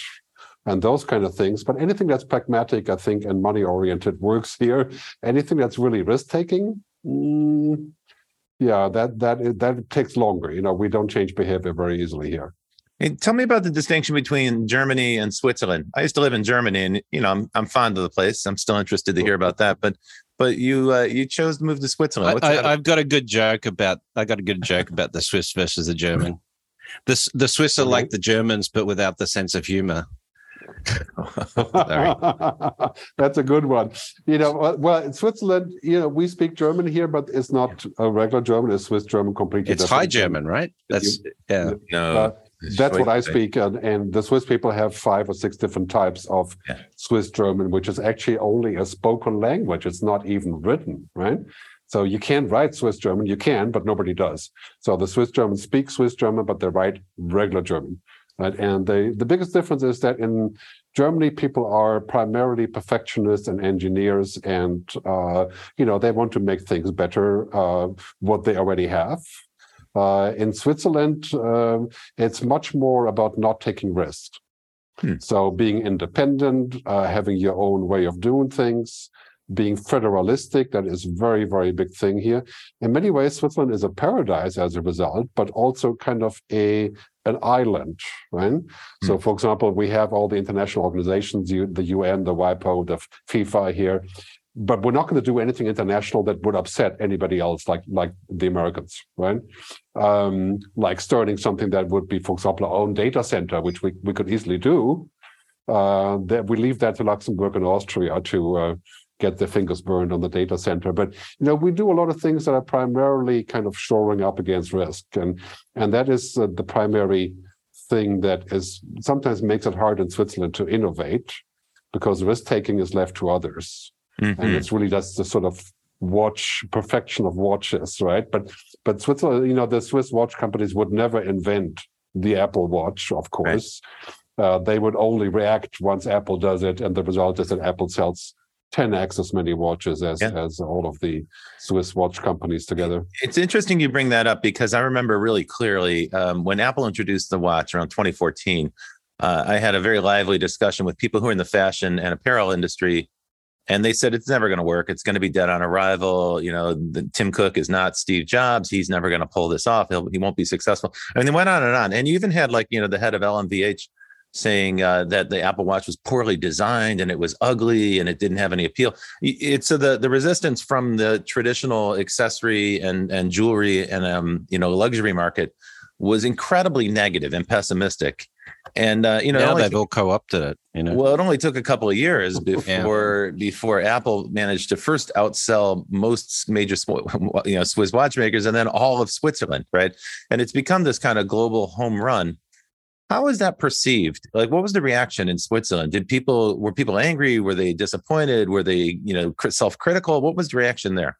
and those kind of things. But anything that's pragmatic, I think, and money oriented works here. Anything that's really risk taking, mm, yeah, that that that takes longer. You know, we don't change behavior very easily here. And tell me about the distinction between Germany and Switzerland. I used to live in Germany, and you know I'm I'm fond of the place. I'm still interested to hear about that. But but you uh, you chose to move to Switzerland. I, have got a good joke about I got a good joke about the Swiss versus the German. The the Swiss are like the Germans, but without the sense of humor. (laughs) That's a good one. You know, well, in Switzerland, you know, we speak German here, but it's not a regular German. It's Swiss German completely. It's High German, right? That's yeah. No. Uh, that's what I speak, and, and, the Swiss people have five or six different types of yeah. Swiss German, which is actually only a spoken language. It's not even written, right? So you can't write Swiss German, you can, but nobody does. So the Swiss Germans speak Swiss German, but they write regular German. Right? And they, the biggest difference is that in Germany, people are primarily perfectionists and engineers, and uh, you know they want to make things better uh, what they already have. Uh, in Switzerland, um, it's much more about not taking risks. Hmm. So being independent, uh, having your own way of doing things, being federalistic, that is very, very big thing here. In many ways, Switzerland is a paradise as a result, but also kind of a an island, right? Mm. So, for example, we have all the international organizations, the UN, the WIPO, the FIFA here, but we're not going to do anything international that would upset anybody else, like like the Americans, right? Um, like starting something that would be, for example, our own data center, which we, we could easily do. Uh, that we leave that to Luxembourg and Austria to uh, get their fingers burned on the data center. But you know, we do a lot of things that are primarily kind of shoring up against risk, and and that is uh, the primary thing that is sometimes makes it hard in Switzerland to innovate because risk taking is left to others, mm-hmm. and it's really that's the sort of watch perfection of watches, right? But but Switzerland, you know, the Swiss watch companies would never invent the Apple Watch, of course. Right. Uh, they would only react once Apple does it, and the result is that Apple sells 10x as many watches as yeah. as all of the Swiss watch companies together. It's interesting you bring that up because I remember really clearly um, when Apple introduced the watch around 2014. Uh, I had a very lively discussion with people who are in the fashion and apparel industry, and they said it's never going to work. It's going to be dead on arrival. You know, the, Tim Cook is not Steve Jobs. He's never going to pull this off. He'll, he won't be successful. I mean, they went on and on. And you even had like you know the head of LMVH saying uh, that the Apple Watch was poorly designed and it was ugly and it didn't have any appeal. It's so the the resistance from the traditional accessory and and jewelry and um you know luxury market was incredibly negative and pessimistic. And uh, you know, now they've all co-opted it. You know, well, it only took a couple of years (laughs) before yeah. before Apple managed to first outsell most major (laughs) you know Swiss watchmakers, and then all of Switzerland, right? And it's become this kind of global home run. How is that perceived? Like, what was the reaction in Switzerland? Did people were people angry? Were they disappointed? Were they, you know, self-critical? What was the reaction there?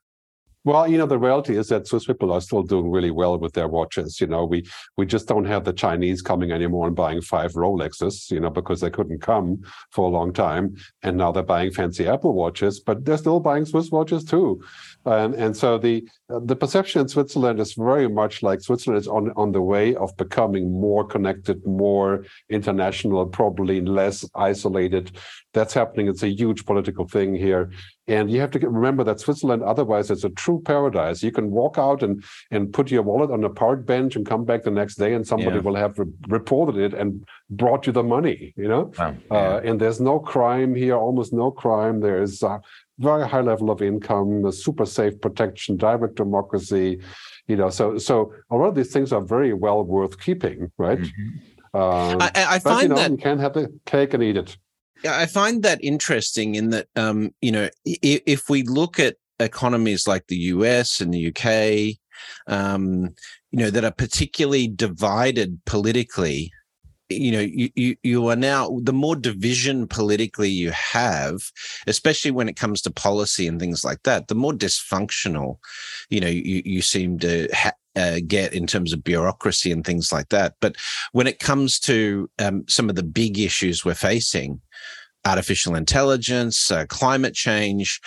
Well, you know, the reality is that Swiss people are still doing really well with their watches. You know, we we just don't have the Chinese coming anymore and buying five Rolexes, you know, because they couldn't come for a long time, and now they're buying fancy Apple watches, but they're still buying Swiss watches too, and and so the uh, the perception in Switzerland is very much like Switzerland is on, on the way of becoming more connected, more international, probably less isolated. That's happening. It's a huge political thing here. And you have to remember that Switzerland, otherwise, is a true paradise. You can walk out and, and put your wallet on a park bench and come back the next day, and somebody yeah. will have re- reported it and brought you the money, you know? Wow. Yeah. Uh, and there's no crime here, almost no crime. There's uh, very high level of income, a super safe protection, direct democracy, you know. So so a lot of these things are very well worth keeping, right? Mm-hmm. Um, I, I, find you know, that you can't have the cake and eat it. Yeah, I find that interesting in that um, you know if, if we look at economies like the US and the UK, um, you know, that are particularly divided politically, you know you, you you are now the more division politically you have especially when it comes to policy and things like that the more dysfunctional you know you, you seem to ha- uh, get in terms of bureaucracy and things like that. But when it comes to um, some of the big issues we're facing artificial intelligence, uh, climate change,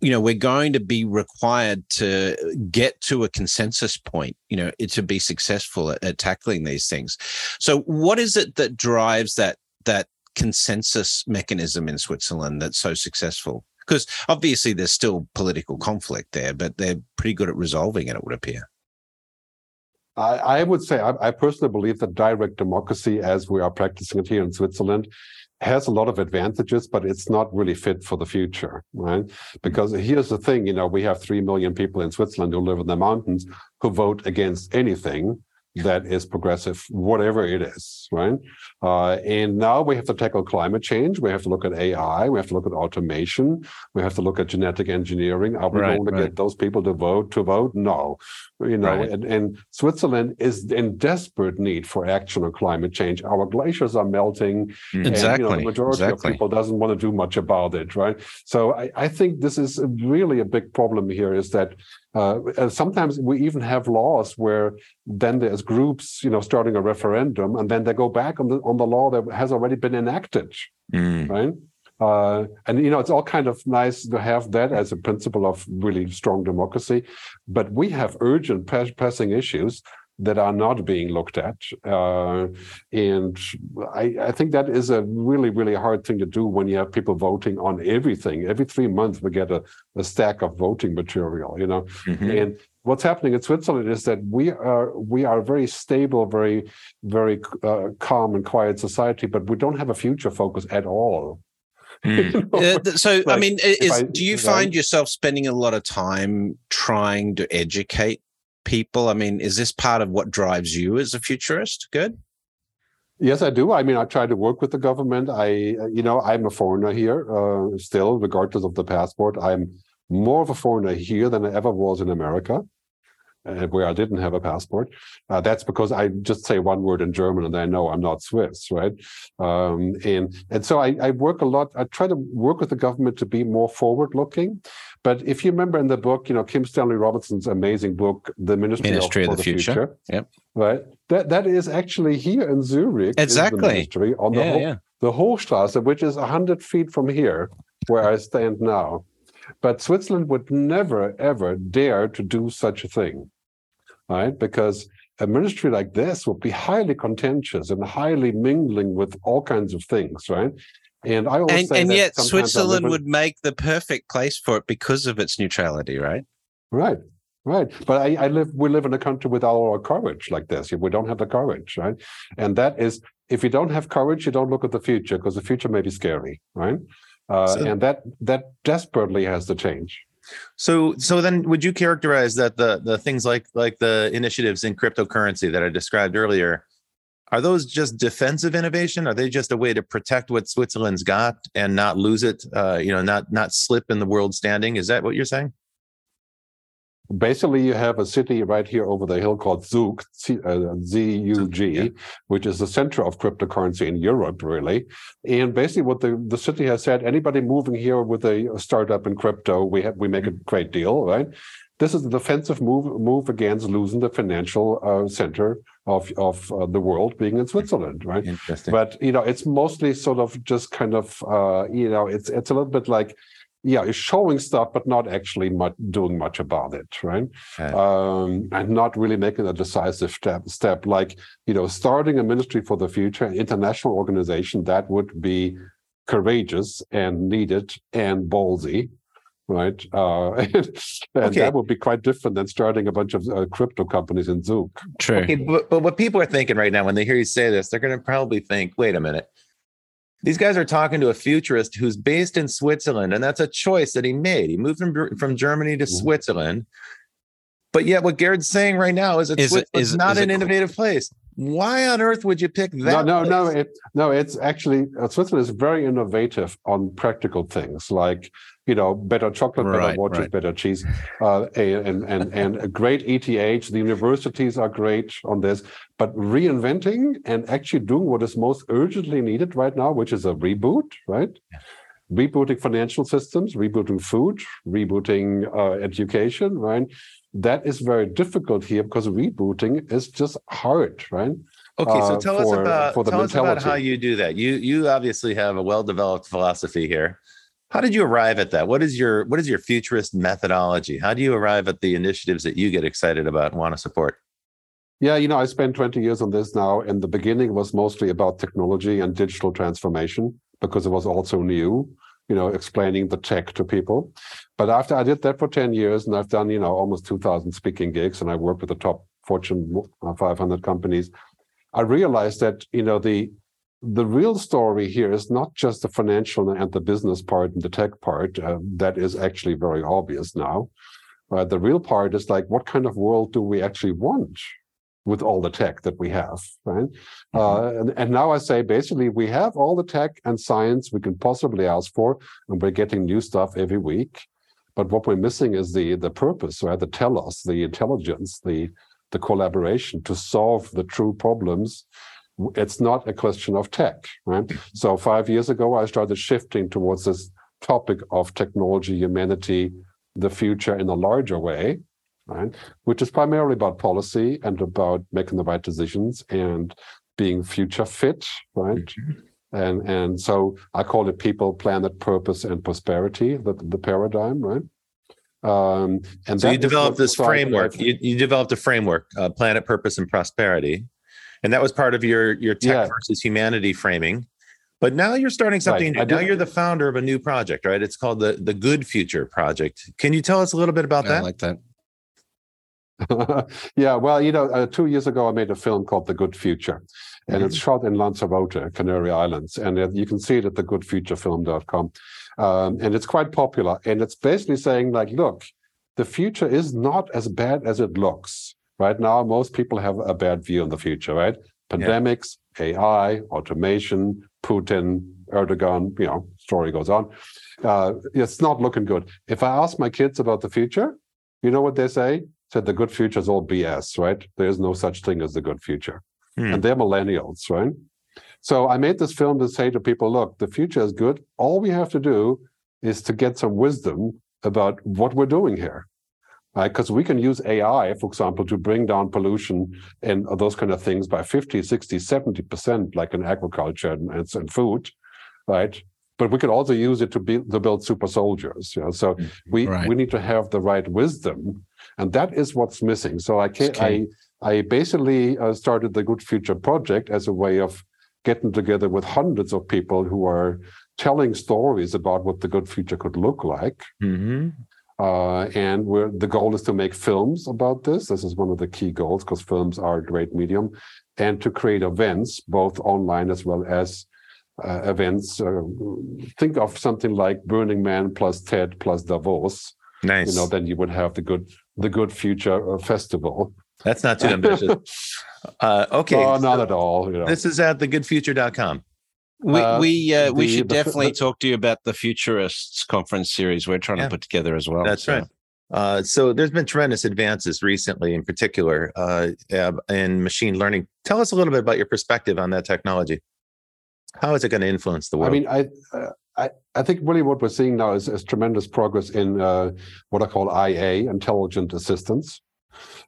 you know, we're going to be required to get to a consensus point, you know, to be successful at, at tackling these things. So, what is it that drives that that consensus mechanism in Switzerland that's so successful? Because obviously there's still political conflict there, but they're pretty good at resolving it. It would appear. I, would say I personally believe that direct democracy, as we are practicing it here in Switzerland, has a lot of advantages, but it's not really fit for the future, right? Mm-hmm. Because here's the thing, you know, we have 3 million people in Switzerland who live in the mountains who vote against anything that is progressive, whatever it is, right? Uh, and now we have to tackle climate change. We have to look at AI. We have to look at automation. We have to look at genetic engineering. Are we right, going to right. get those people to vote? To vote? No. You know, right. and, and, Switzerland is in desperate need for action on climate change. Our glaciers are melting. Exactly. Mm. And, you know, the majority exactly. of people doesn't want to do much about it, right? So I, I think this is really a big problem here. Is that uh, sometimes we even have laws where then there's groups, you know, starting a referendum, and then they go back on the on the law that has already been enacted, mm. right? Uh, and you know, it's all kind of nice to have that as a principle of really strong democracy, but we have urgent pressing issues that are not being looked at. Uh, and I, I, think that is a really, really hard thing to do when you have people voting on everything. Every three months, we get a, a stack of voting material, you know. Mm-hmm. And what's happening in Switzerland is that we are we are a very stable, very, very uh, calm and quiet society, but we don't have a future focus at all. (laughs) Mm. you know? uh, so, like, I mean, is, I, do you find yourself spending a lot of time trying to educate people? I mean, is this part of what drives you as a futurist? Good. Yes, I do. I mean, I try to work with the government. I, you know, I'm a foreigner here uh, still, regardless of the passport. I'm more of a foreigner here than I ever was in America, uh, where I didn't have a passport. Uh, that's because I just say one word in German and I know I'm not Swiss, right? Um, and and so I, I work a lot. I try to work with the government to be more forward-looking. But if you remember in the book, you know, Kim Stanley Robinson's amazing book, The Ministry, Ministry of, of the, Future. Future. Yep. Right. That that is actually here in Zurich. Exactly. The ministry on the yeah, yeah. the Hochstrasse, which is hundred feet from here, where I stand now. But Switzerland would never ever dare to do such a thing, right? Because a ministry like this would be highly contentious and highly mingling with all kinds of things, right? And I always and, and yet Switzerland would make the perfect place for it because of its neutrality, right? Right. Right. But I, I, live we live in a country without our courage like this. We don't have the courage, right? And that is if you don't have courage, you don't look at the future because the future may be scary, right? Uh, so, and that that desperately has to change. So so then would you characterize that the the things like like the initiatives in cryptocurrency that I described earlier are those just defensive innovation? Are they just a way to protect what Switzerland's got and not lose it? Uh, you know, not not slip in the world standing. Is that what you're saying? Basically, you have a city right here over the hill called Zug, Z-U-G, uh, yeah. which is the center of cryptocurrency in Europe, really. And basically, what the, the city has said: anybody moving here with a, a startup in crypto, we have we make a great deal, right? This is a defensive move move against losing the financial uh, center of of uh, the world being in Switzerland, right? Interesting. But you know, it's mostly sort of just kind of uh, you know, it's it's a little bit like yeah, is showing stuff, but not actually much, doing much about it, right? Okay. Um, and not really making a decisive step. Step like you know, starting a ministry for the future, an international organization that would be courageous and needed and ballsy, right? Uh, (laughs) and Okay. that would be quite different than starting a bunch of uh, crypto companies in Zug. True. Okay, but, but what people are thinking right now when they hear you say this, they're going to probably think, wait a minute. These guys are talking to a futurist who's based in Switzerland, and that's a choice that he made. He moved from, from Germany to Mhm. Switzerland. But yet, what Garrett's saying right now is that Is it- Switzerland's is- not is an it- innovative place. Why on earth would you pick that? no, no, place? it, no. It's actually uh, Switzerland is very innovative on practical things like you know better chocolate, better Right, watches, right. better cheese, uh, and and and a great ETH. The universities are great on this, but reinventing and actually doing what is most urgently needed right now, which is a reboot, right? Rebooting financial systems, rebooting food, rebooting uh, education, right? That is very difficult here because rebooting is just hard, right? Okay, so uh, tell us about for the tell us about how you do that. You you obviously have a well-developed philosophy here. How did you arrive at that? What is your what is your futurist methodology? How do you arrive at the initiatives that you get excited about and want to support? Yeah, you know, I spent 20 years on this now. In the beginning was mostly about technology and digital transformation because it was also new, you know, explaining the tech to people. But after I did that for 10 years and I've done, you know, almost 2000 speaking gigs and I worked with the top Fortune uh, 500 companies, I realized that, you know, the the real story here is not just the financial and the business part and the tech part. Uh, that is actually very obvious now. Uh, the real part is like, what kind of world do we actually want? with all the tech that we have, right? Uh, and, and now I say basically we have all the tech and science we can possibly ask for, and we're getting new stuff every week. But what we're missing is the the purpose, right? The telos, the intelligence, the the collaboration to solve the true problems. It's not a question of tech, right? So five years ago, I started shifting towards this topic of technology, humanity, the future in a larger way, right? Which is primarily about policy and about making the right decisions and being future fit, right? And and so I call it people, planet, purpose, and prosperity, the, the paradigm, right? Um, and So you developed this framework. You, you developed a framework, uh, planet, purpose, and prosperity, and that was part of your your tech Yeah. versus humanity framing. But now you're starting something I new. Now you're the founder of a new project, right? It's called the the Good Future Project. Can you tell us a little bit about I that? like that. (laughs) yeah, well, you know, uh, two years ago, I made a film called The Good Future, and Mm-hmm. it's shot in Lanzarote, Canary Islands, and uh, you can see it at thegoodfuturefilm.com. Um, and it's quite popular, and it's basically saying, like, look, the future is not as bad as it looks. Right now, most people have a bad view on the future, right? Pandemics, AI, automation, Putin, Erdogan, you know, story goes on. Uh, it's not looking good. If I ask my kids about the future, you know what they say? Said the good future is all BS, right? There is no such thing as the good future. Hmm. And they're millennials, right? So I made this film to say to people, look, the future is good. All we have to do is to get some wisdom about what we're doing here. Because we can use AI, for example, to bring down pollution and those kind of things by 50, 60, 70%, like in agriculture and, and, food, right? But we could also use it to, be, to build super soldiers. You know? So we, Right. we need to have the right wisdom. And that is what's missing. So I can't, Okay. I, I basically uh, started the Good Future Project as a way of getting together with hundreds of people who are telling stories about what the good future could look like. Mhm. Uh, and the goal is to make films about this. This is one of the key goals because films are a great medium, and to create events, both online as well as uh, events. Uh, think of something like Burning Man plus TED plus Davos. Nice. You know, then you would have the good the Good Future uh, Festival. That's not too ambitious. (laughs) Uh, okay. Oh, not so at all. You know. This is at thegoodfuture.com. We Uh, we uh, we the- should the- definitely the- talk to you about the Futurists conference series we're trying Yeah. to put together as well. That's So- right. Uh, so there's been tremendous advances recently, in particular, uh, uh, in machine learning. Tell us a little bit about your perspective on that technology. How is it going to influence the world? I mean, I, uh, I, I think really what we're seeing now is, is tremendous progress in uh, what I call IA, intelligent assistance.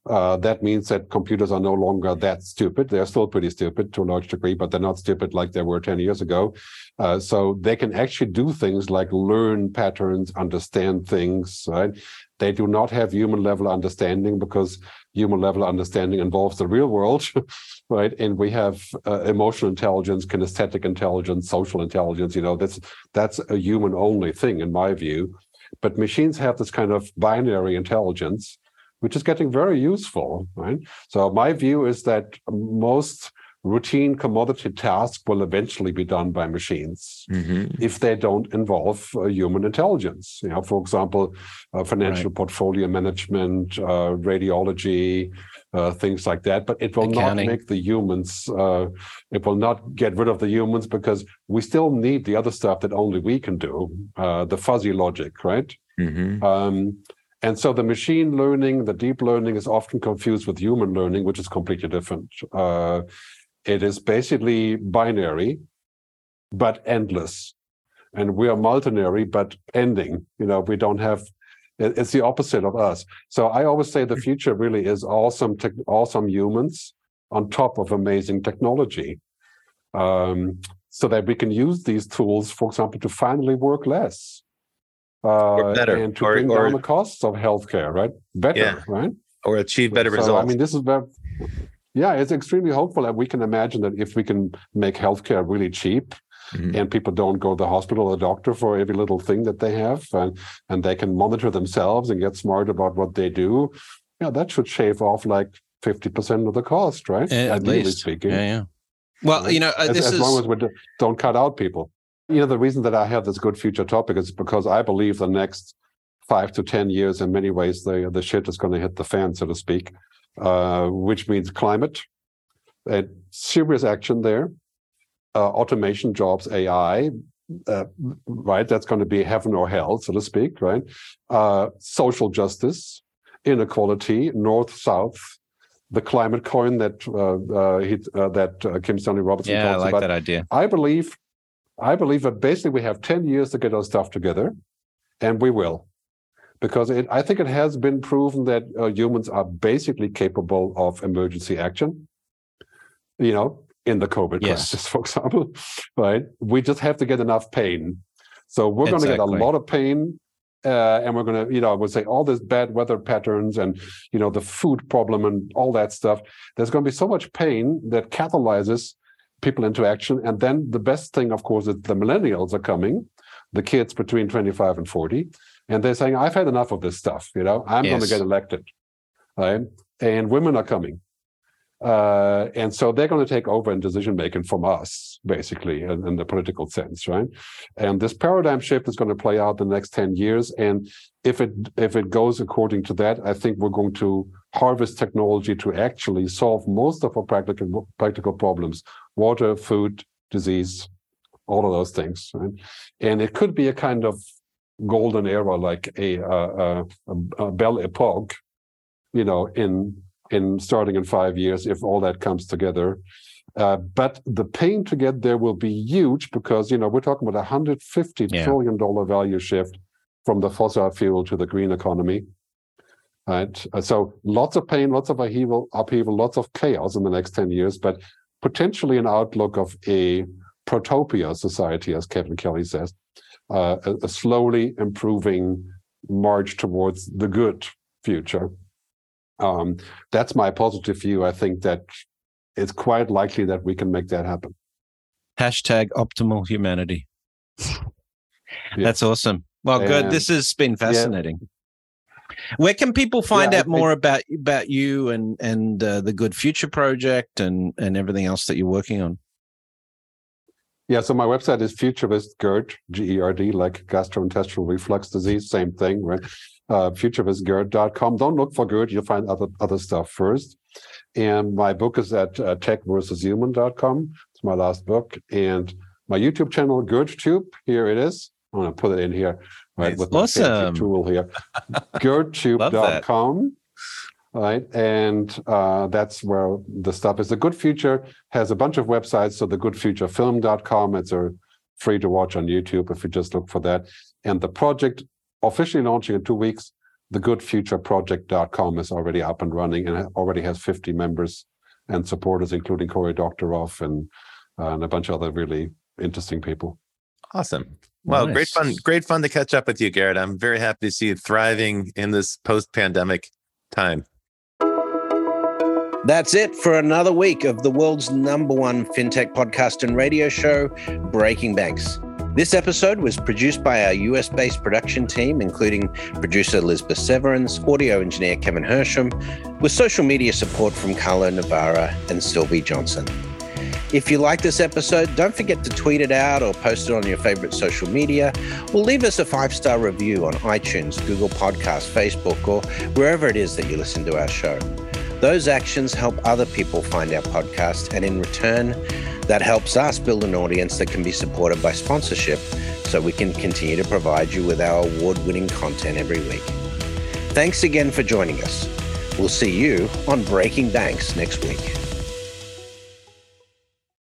Uh, that means that computers are no longer that stupid. They're still pretty stupid to a large degree, but they're not stupid like they were 10 years ago. Uh, so they can actually do things like learn patterns, understand things, right? They do not have human level understanding because human level understanding involves the real world, (laughs) right? And we have uh, emotional intelligence, kinesthetic intelligence, social intelligence. You know, that's that's a human only thing in my view. But machines have this kind of binary intelligence, which is getting very useful, right? So my view is that most routine commodity tasks will eventually be done by machines Mm-hmm. if they don't involve uh, human intelligence. You know, for example, uh, financial portfolio management, uh, radiology, uh, things like that. But it will Accounting. not make the humans. Uh, it will not get rid of the humans because we still need the other stuff that only we can do. Uh, the fuzzy logic, right? Mm-hmm. Um, and so the machine learning, the deep learning is often confused with human learning, which is completely different. Uh, it is basically binary, but endless. And we are multinary, but ending. You know, we don't have, it's the opposite of us. So I always say the future really is awesome, tech, awesome humans on top of amazing technology. Um, so that we can use these tools, for example, to finally work less uh, better, and to or- bring or- down the costs of healthcare, right? Better, Yeah. right? Or achieve better So, results. I mean, this is very, yeah, it's extremely hopeful, that we can imagine that if we can make healthcare really cheap, Mhm. and people don't go to the hospital or the doctor for every little thing that they have, and and they can monitor themselves and get smart about what they do, yeah, that should shave off like fifty percent of the cost, right? Yeah, at Ideally least. speaking, Yeah, yeah. Well, you know, uh, as, this as is long as we don't cut out people. You know, the reason that I have this good future topic is because I believe the next five to ten years, in many ways, the the shit is going to hit the fan, so to speak, uh, which means climate, and serious action there, uh, automation jobs, AI. Uh, right, that's going to be heaven or hell, so to speak. Right, uh, social justice, inequality, north south, the climate coin that uh, uh, he, uh, that uh, Kim Stanley Robertson yeah, I talks like about. that idea. I believe, I believe that basically we have ten years to get our stuff together, and we will, because it, I think it has been proven that uh, humans are basically capable of emergency action. You know, in the COVID Yes. crisis, (laughs) for example, right? We just have to get enough pain. So we're going to get a lot of pain. Uh, and we're going to, you know, I would say all this bad weather patterns and, you know, the food problem and all that stuff. There's going to be so much pain that catalyzes people into action. And then the best thing, of course, is the millennials are coming, the kids between 25 and 40, and they're saying, I've had enough of this stuff. You know, I'm going to get elected. Right. And women are coming. Uh, and so they're going to take over in decision making from us, basically, in, in the political sense, right? And this paradigm shift is going to play out the next 10 years. And if it if it goes according to that, I think we're going to harvest technology to actually solve most of our practical practical problems: water, food, disease, all of those things. Right? And it could be a kind of golden era, like a, uh, a, a belle epoque, you know, in in starting in five years if all that comes together. Uh, but the pain to get there will be huge because you know we're talking about a hundred fifty Yeah. trillion dollar value shift from the fossil fuel to the green economy. Right. Uh, So lots of pain, lots of upheaval, upheaval, lots of chaos in the next 10 years, but potentially an outlook of a protopia society, as Kevin Kelly says, uh, a, a slowly improving march towards the good future. Um, that's my positive view. I think that it's quite likely that we can make that happen. Hashtag optimal humanity. (laughs) Yeah. That's awesome. Well, good. And- This has been fascinating. Where can people find Yeah, out more about about you and and uh, the Good Future Project and and everything else that you're working on? Yeah, so my website is Futurist GERD, G E R D, like gastrointestinal reflux disease, same thing, right? Uh, futuristgerd.com. Don't look for GERD, you'll find other other stuff first. And my book is at uh, techversushuman.com. It's my last book. And my YouTube channel, GERDTube, here it is. I'm going to put it in here, right, Nice. with my fancy Awesome. tool here. (laughs) Right. And uh, that's where the stuff is. The Good Future has a bunch of websites. So the goodfuturefilm.com, it's a free to watch on YouTube if you just look for that. And the project officially launching in two weeks, the thegoodfutureproject.com is already up and running and already has 50 members and supporters, including Cory Doctorow and, uh, and a bunch of other really interesting people. Awesome. Well, nice. great fun, great fun to catch up with you, Garrett. I'm very happy to see you thriving in this post-pandemic time. That's it for another week of the world's number one fintech podcast and radio show, Breaking Banks. This episode was produced by our US based production team, including producer Elizabeth Severance, audio engineer Kevin Hirsham, with social media support from Carlo Navarro and Sylvie Johnson. If you like this episode, don't forget to tweet it out or post it on your favorite social media, or leave us a five star review on iTunes, Google Podcasts, Facebook, or wherever it is that you listen to our show. Those actions help other people find our podcast, and in return, that helps us build an audience that can be supported by sponsorship so we can continue to provide you with our award winning content every week. Thanks again for joining us. We'll see you on Breaking Banks next week.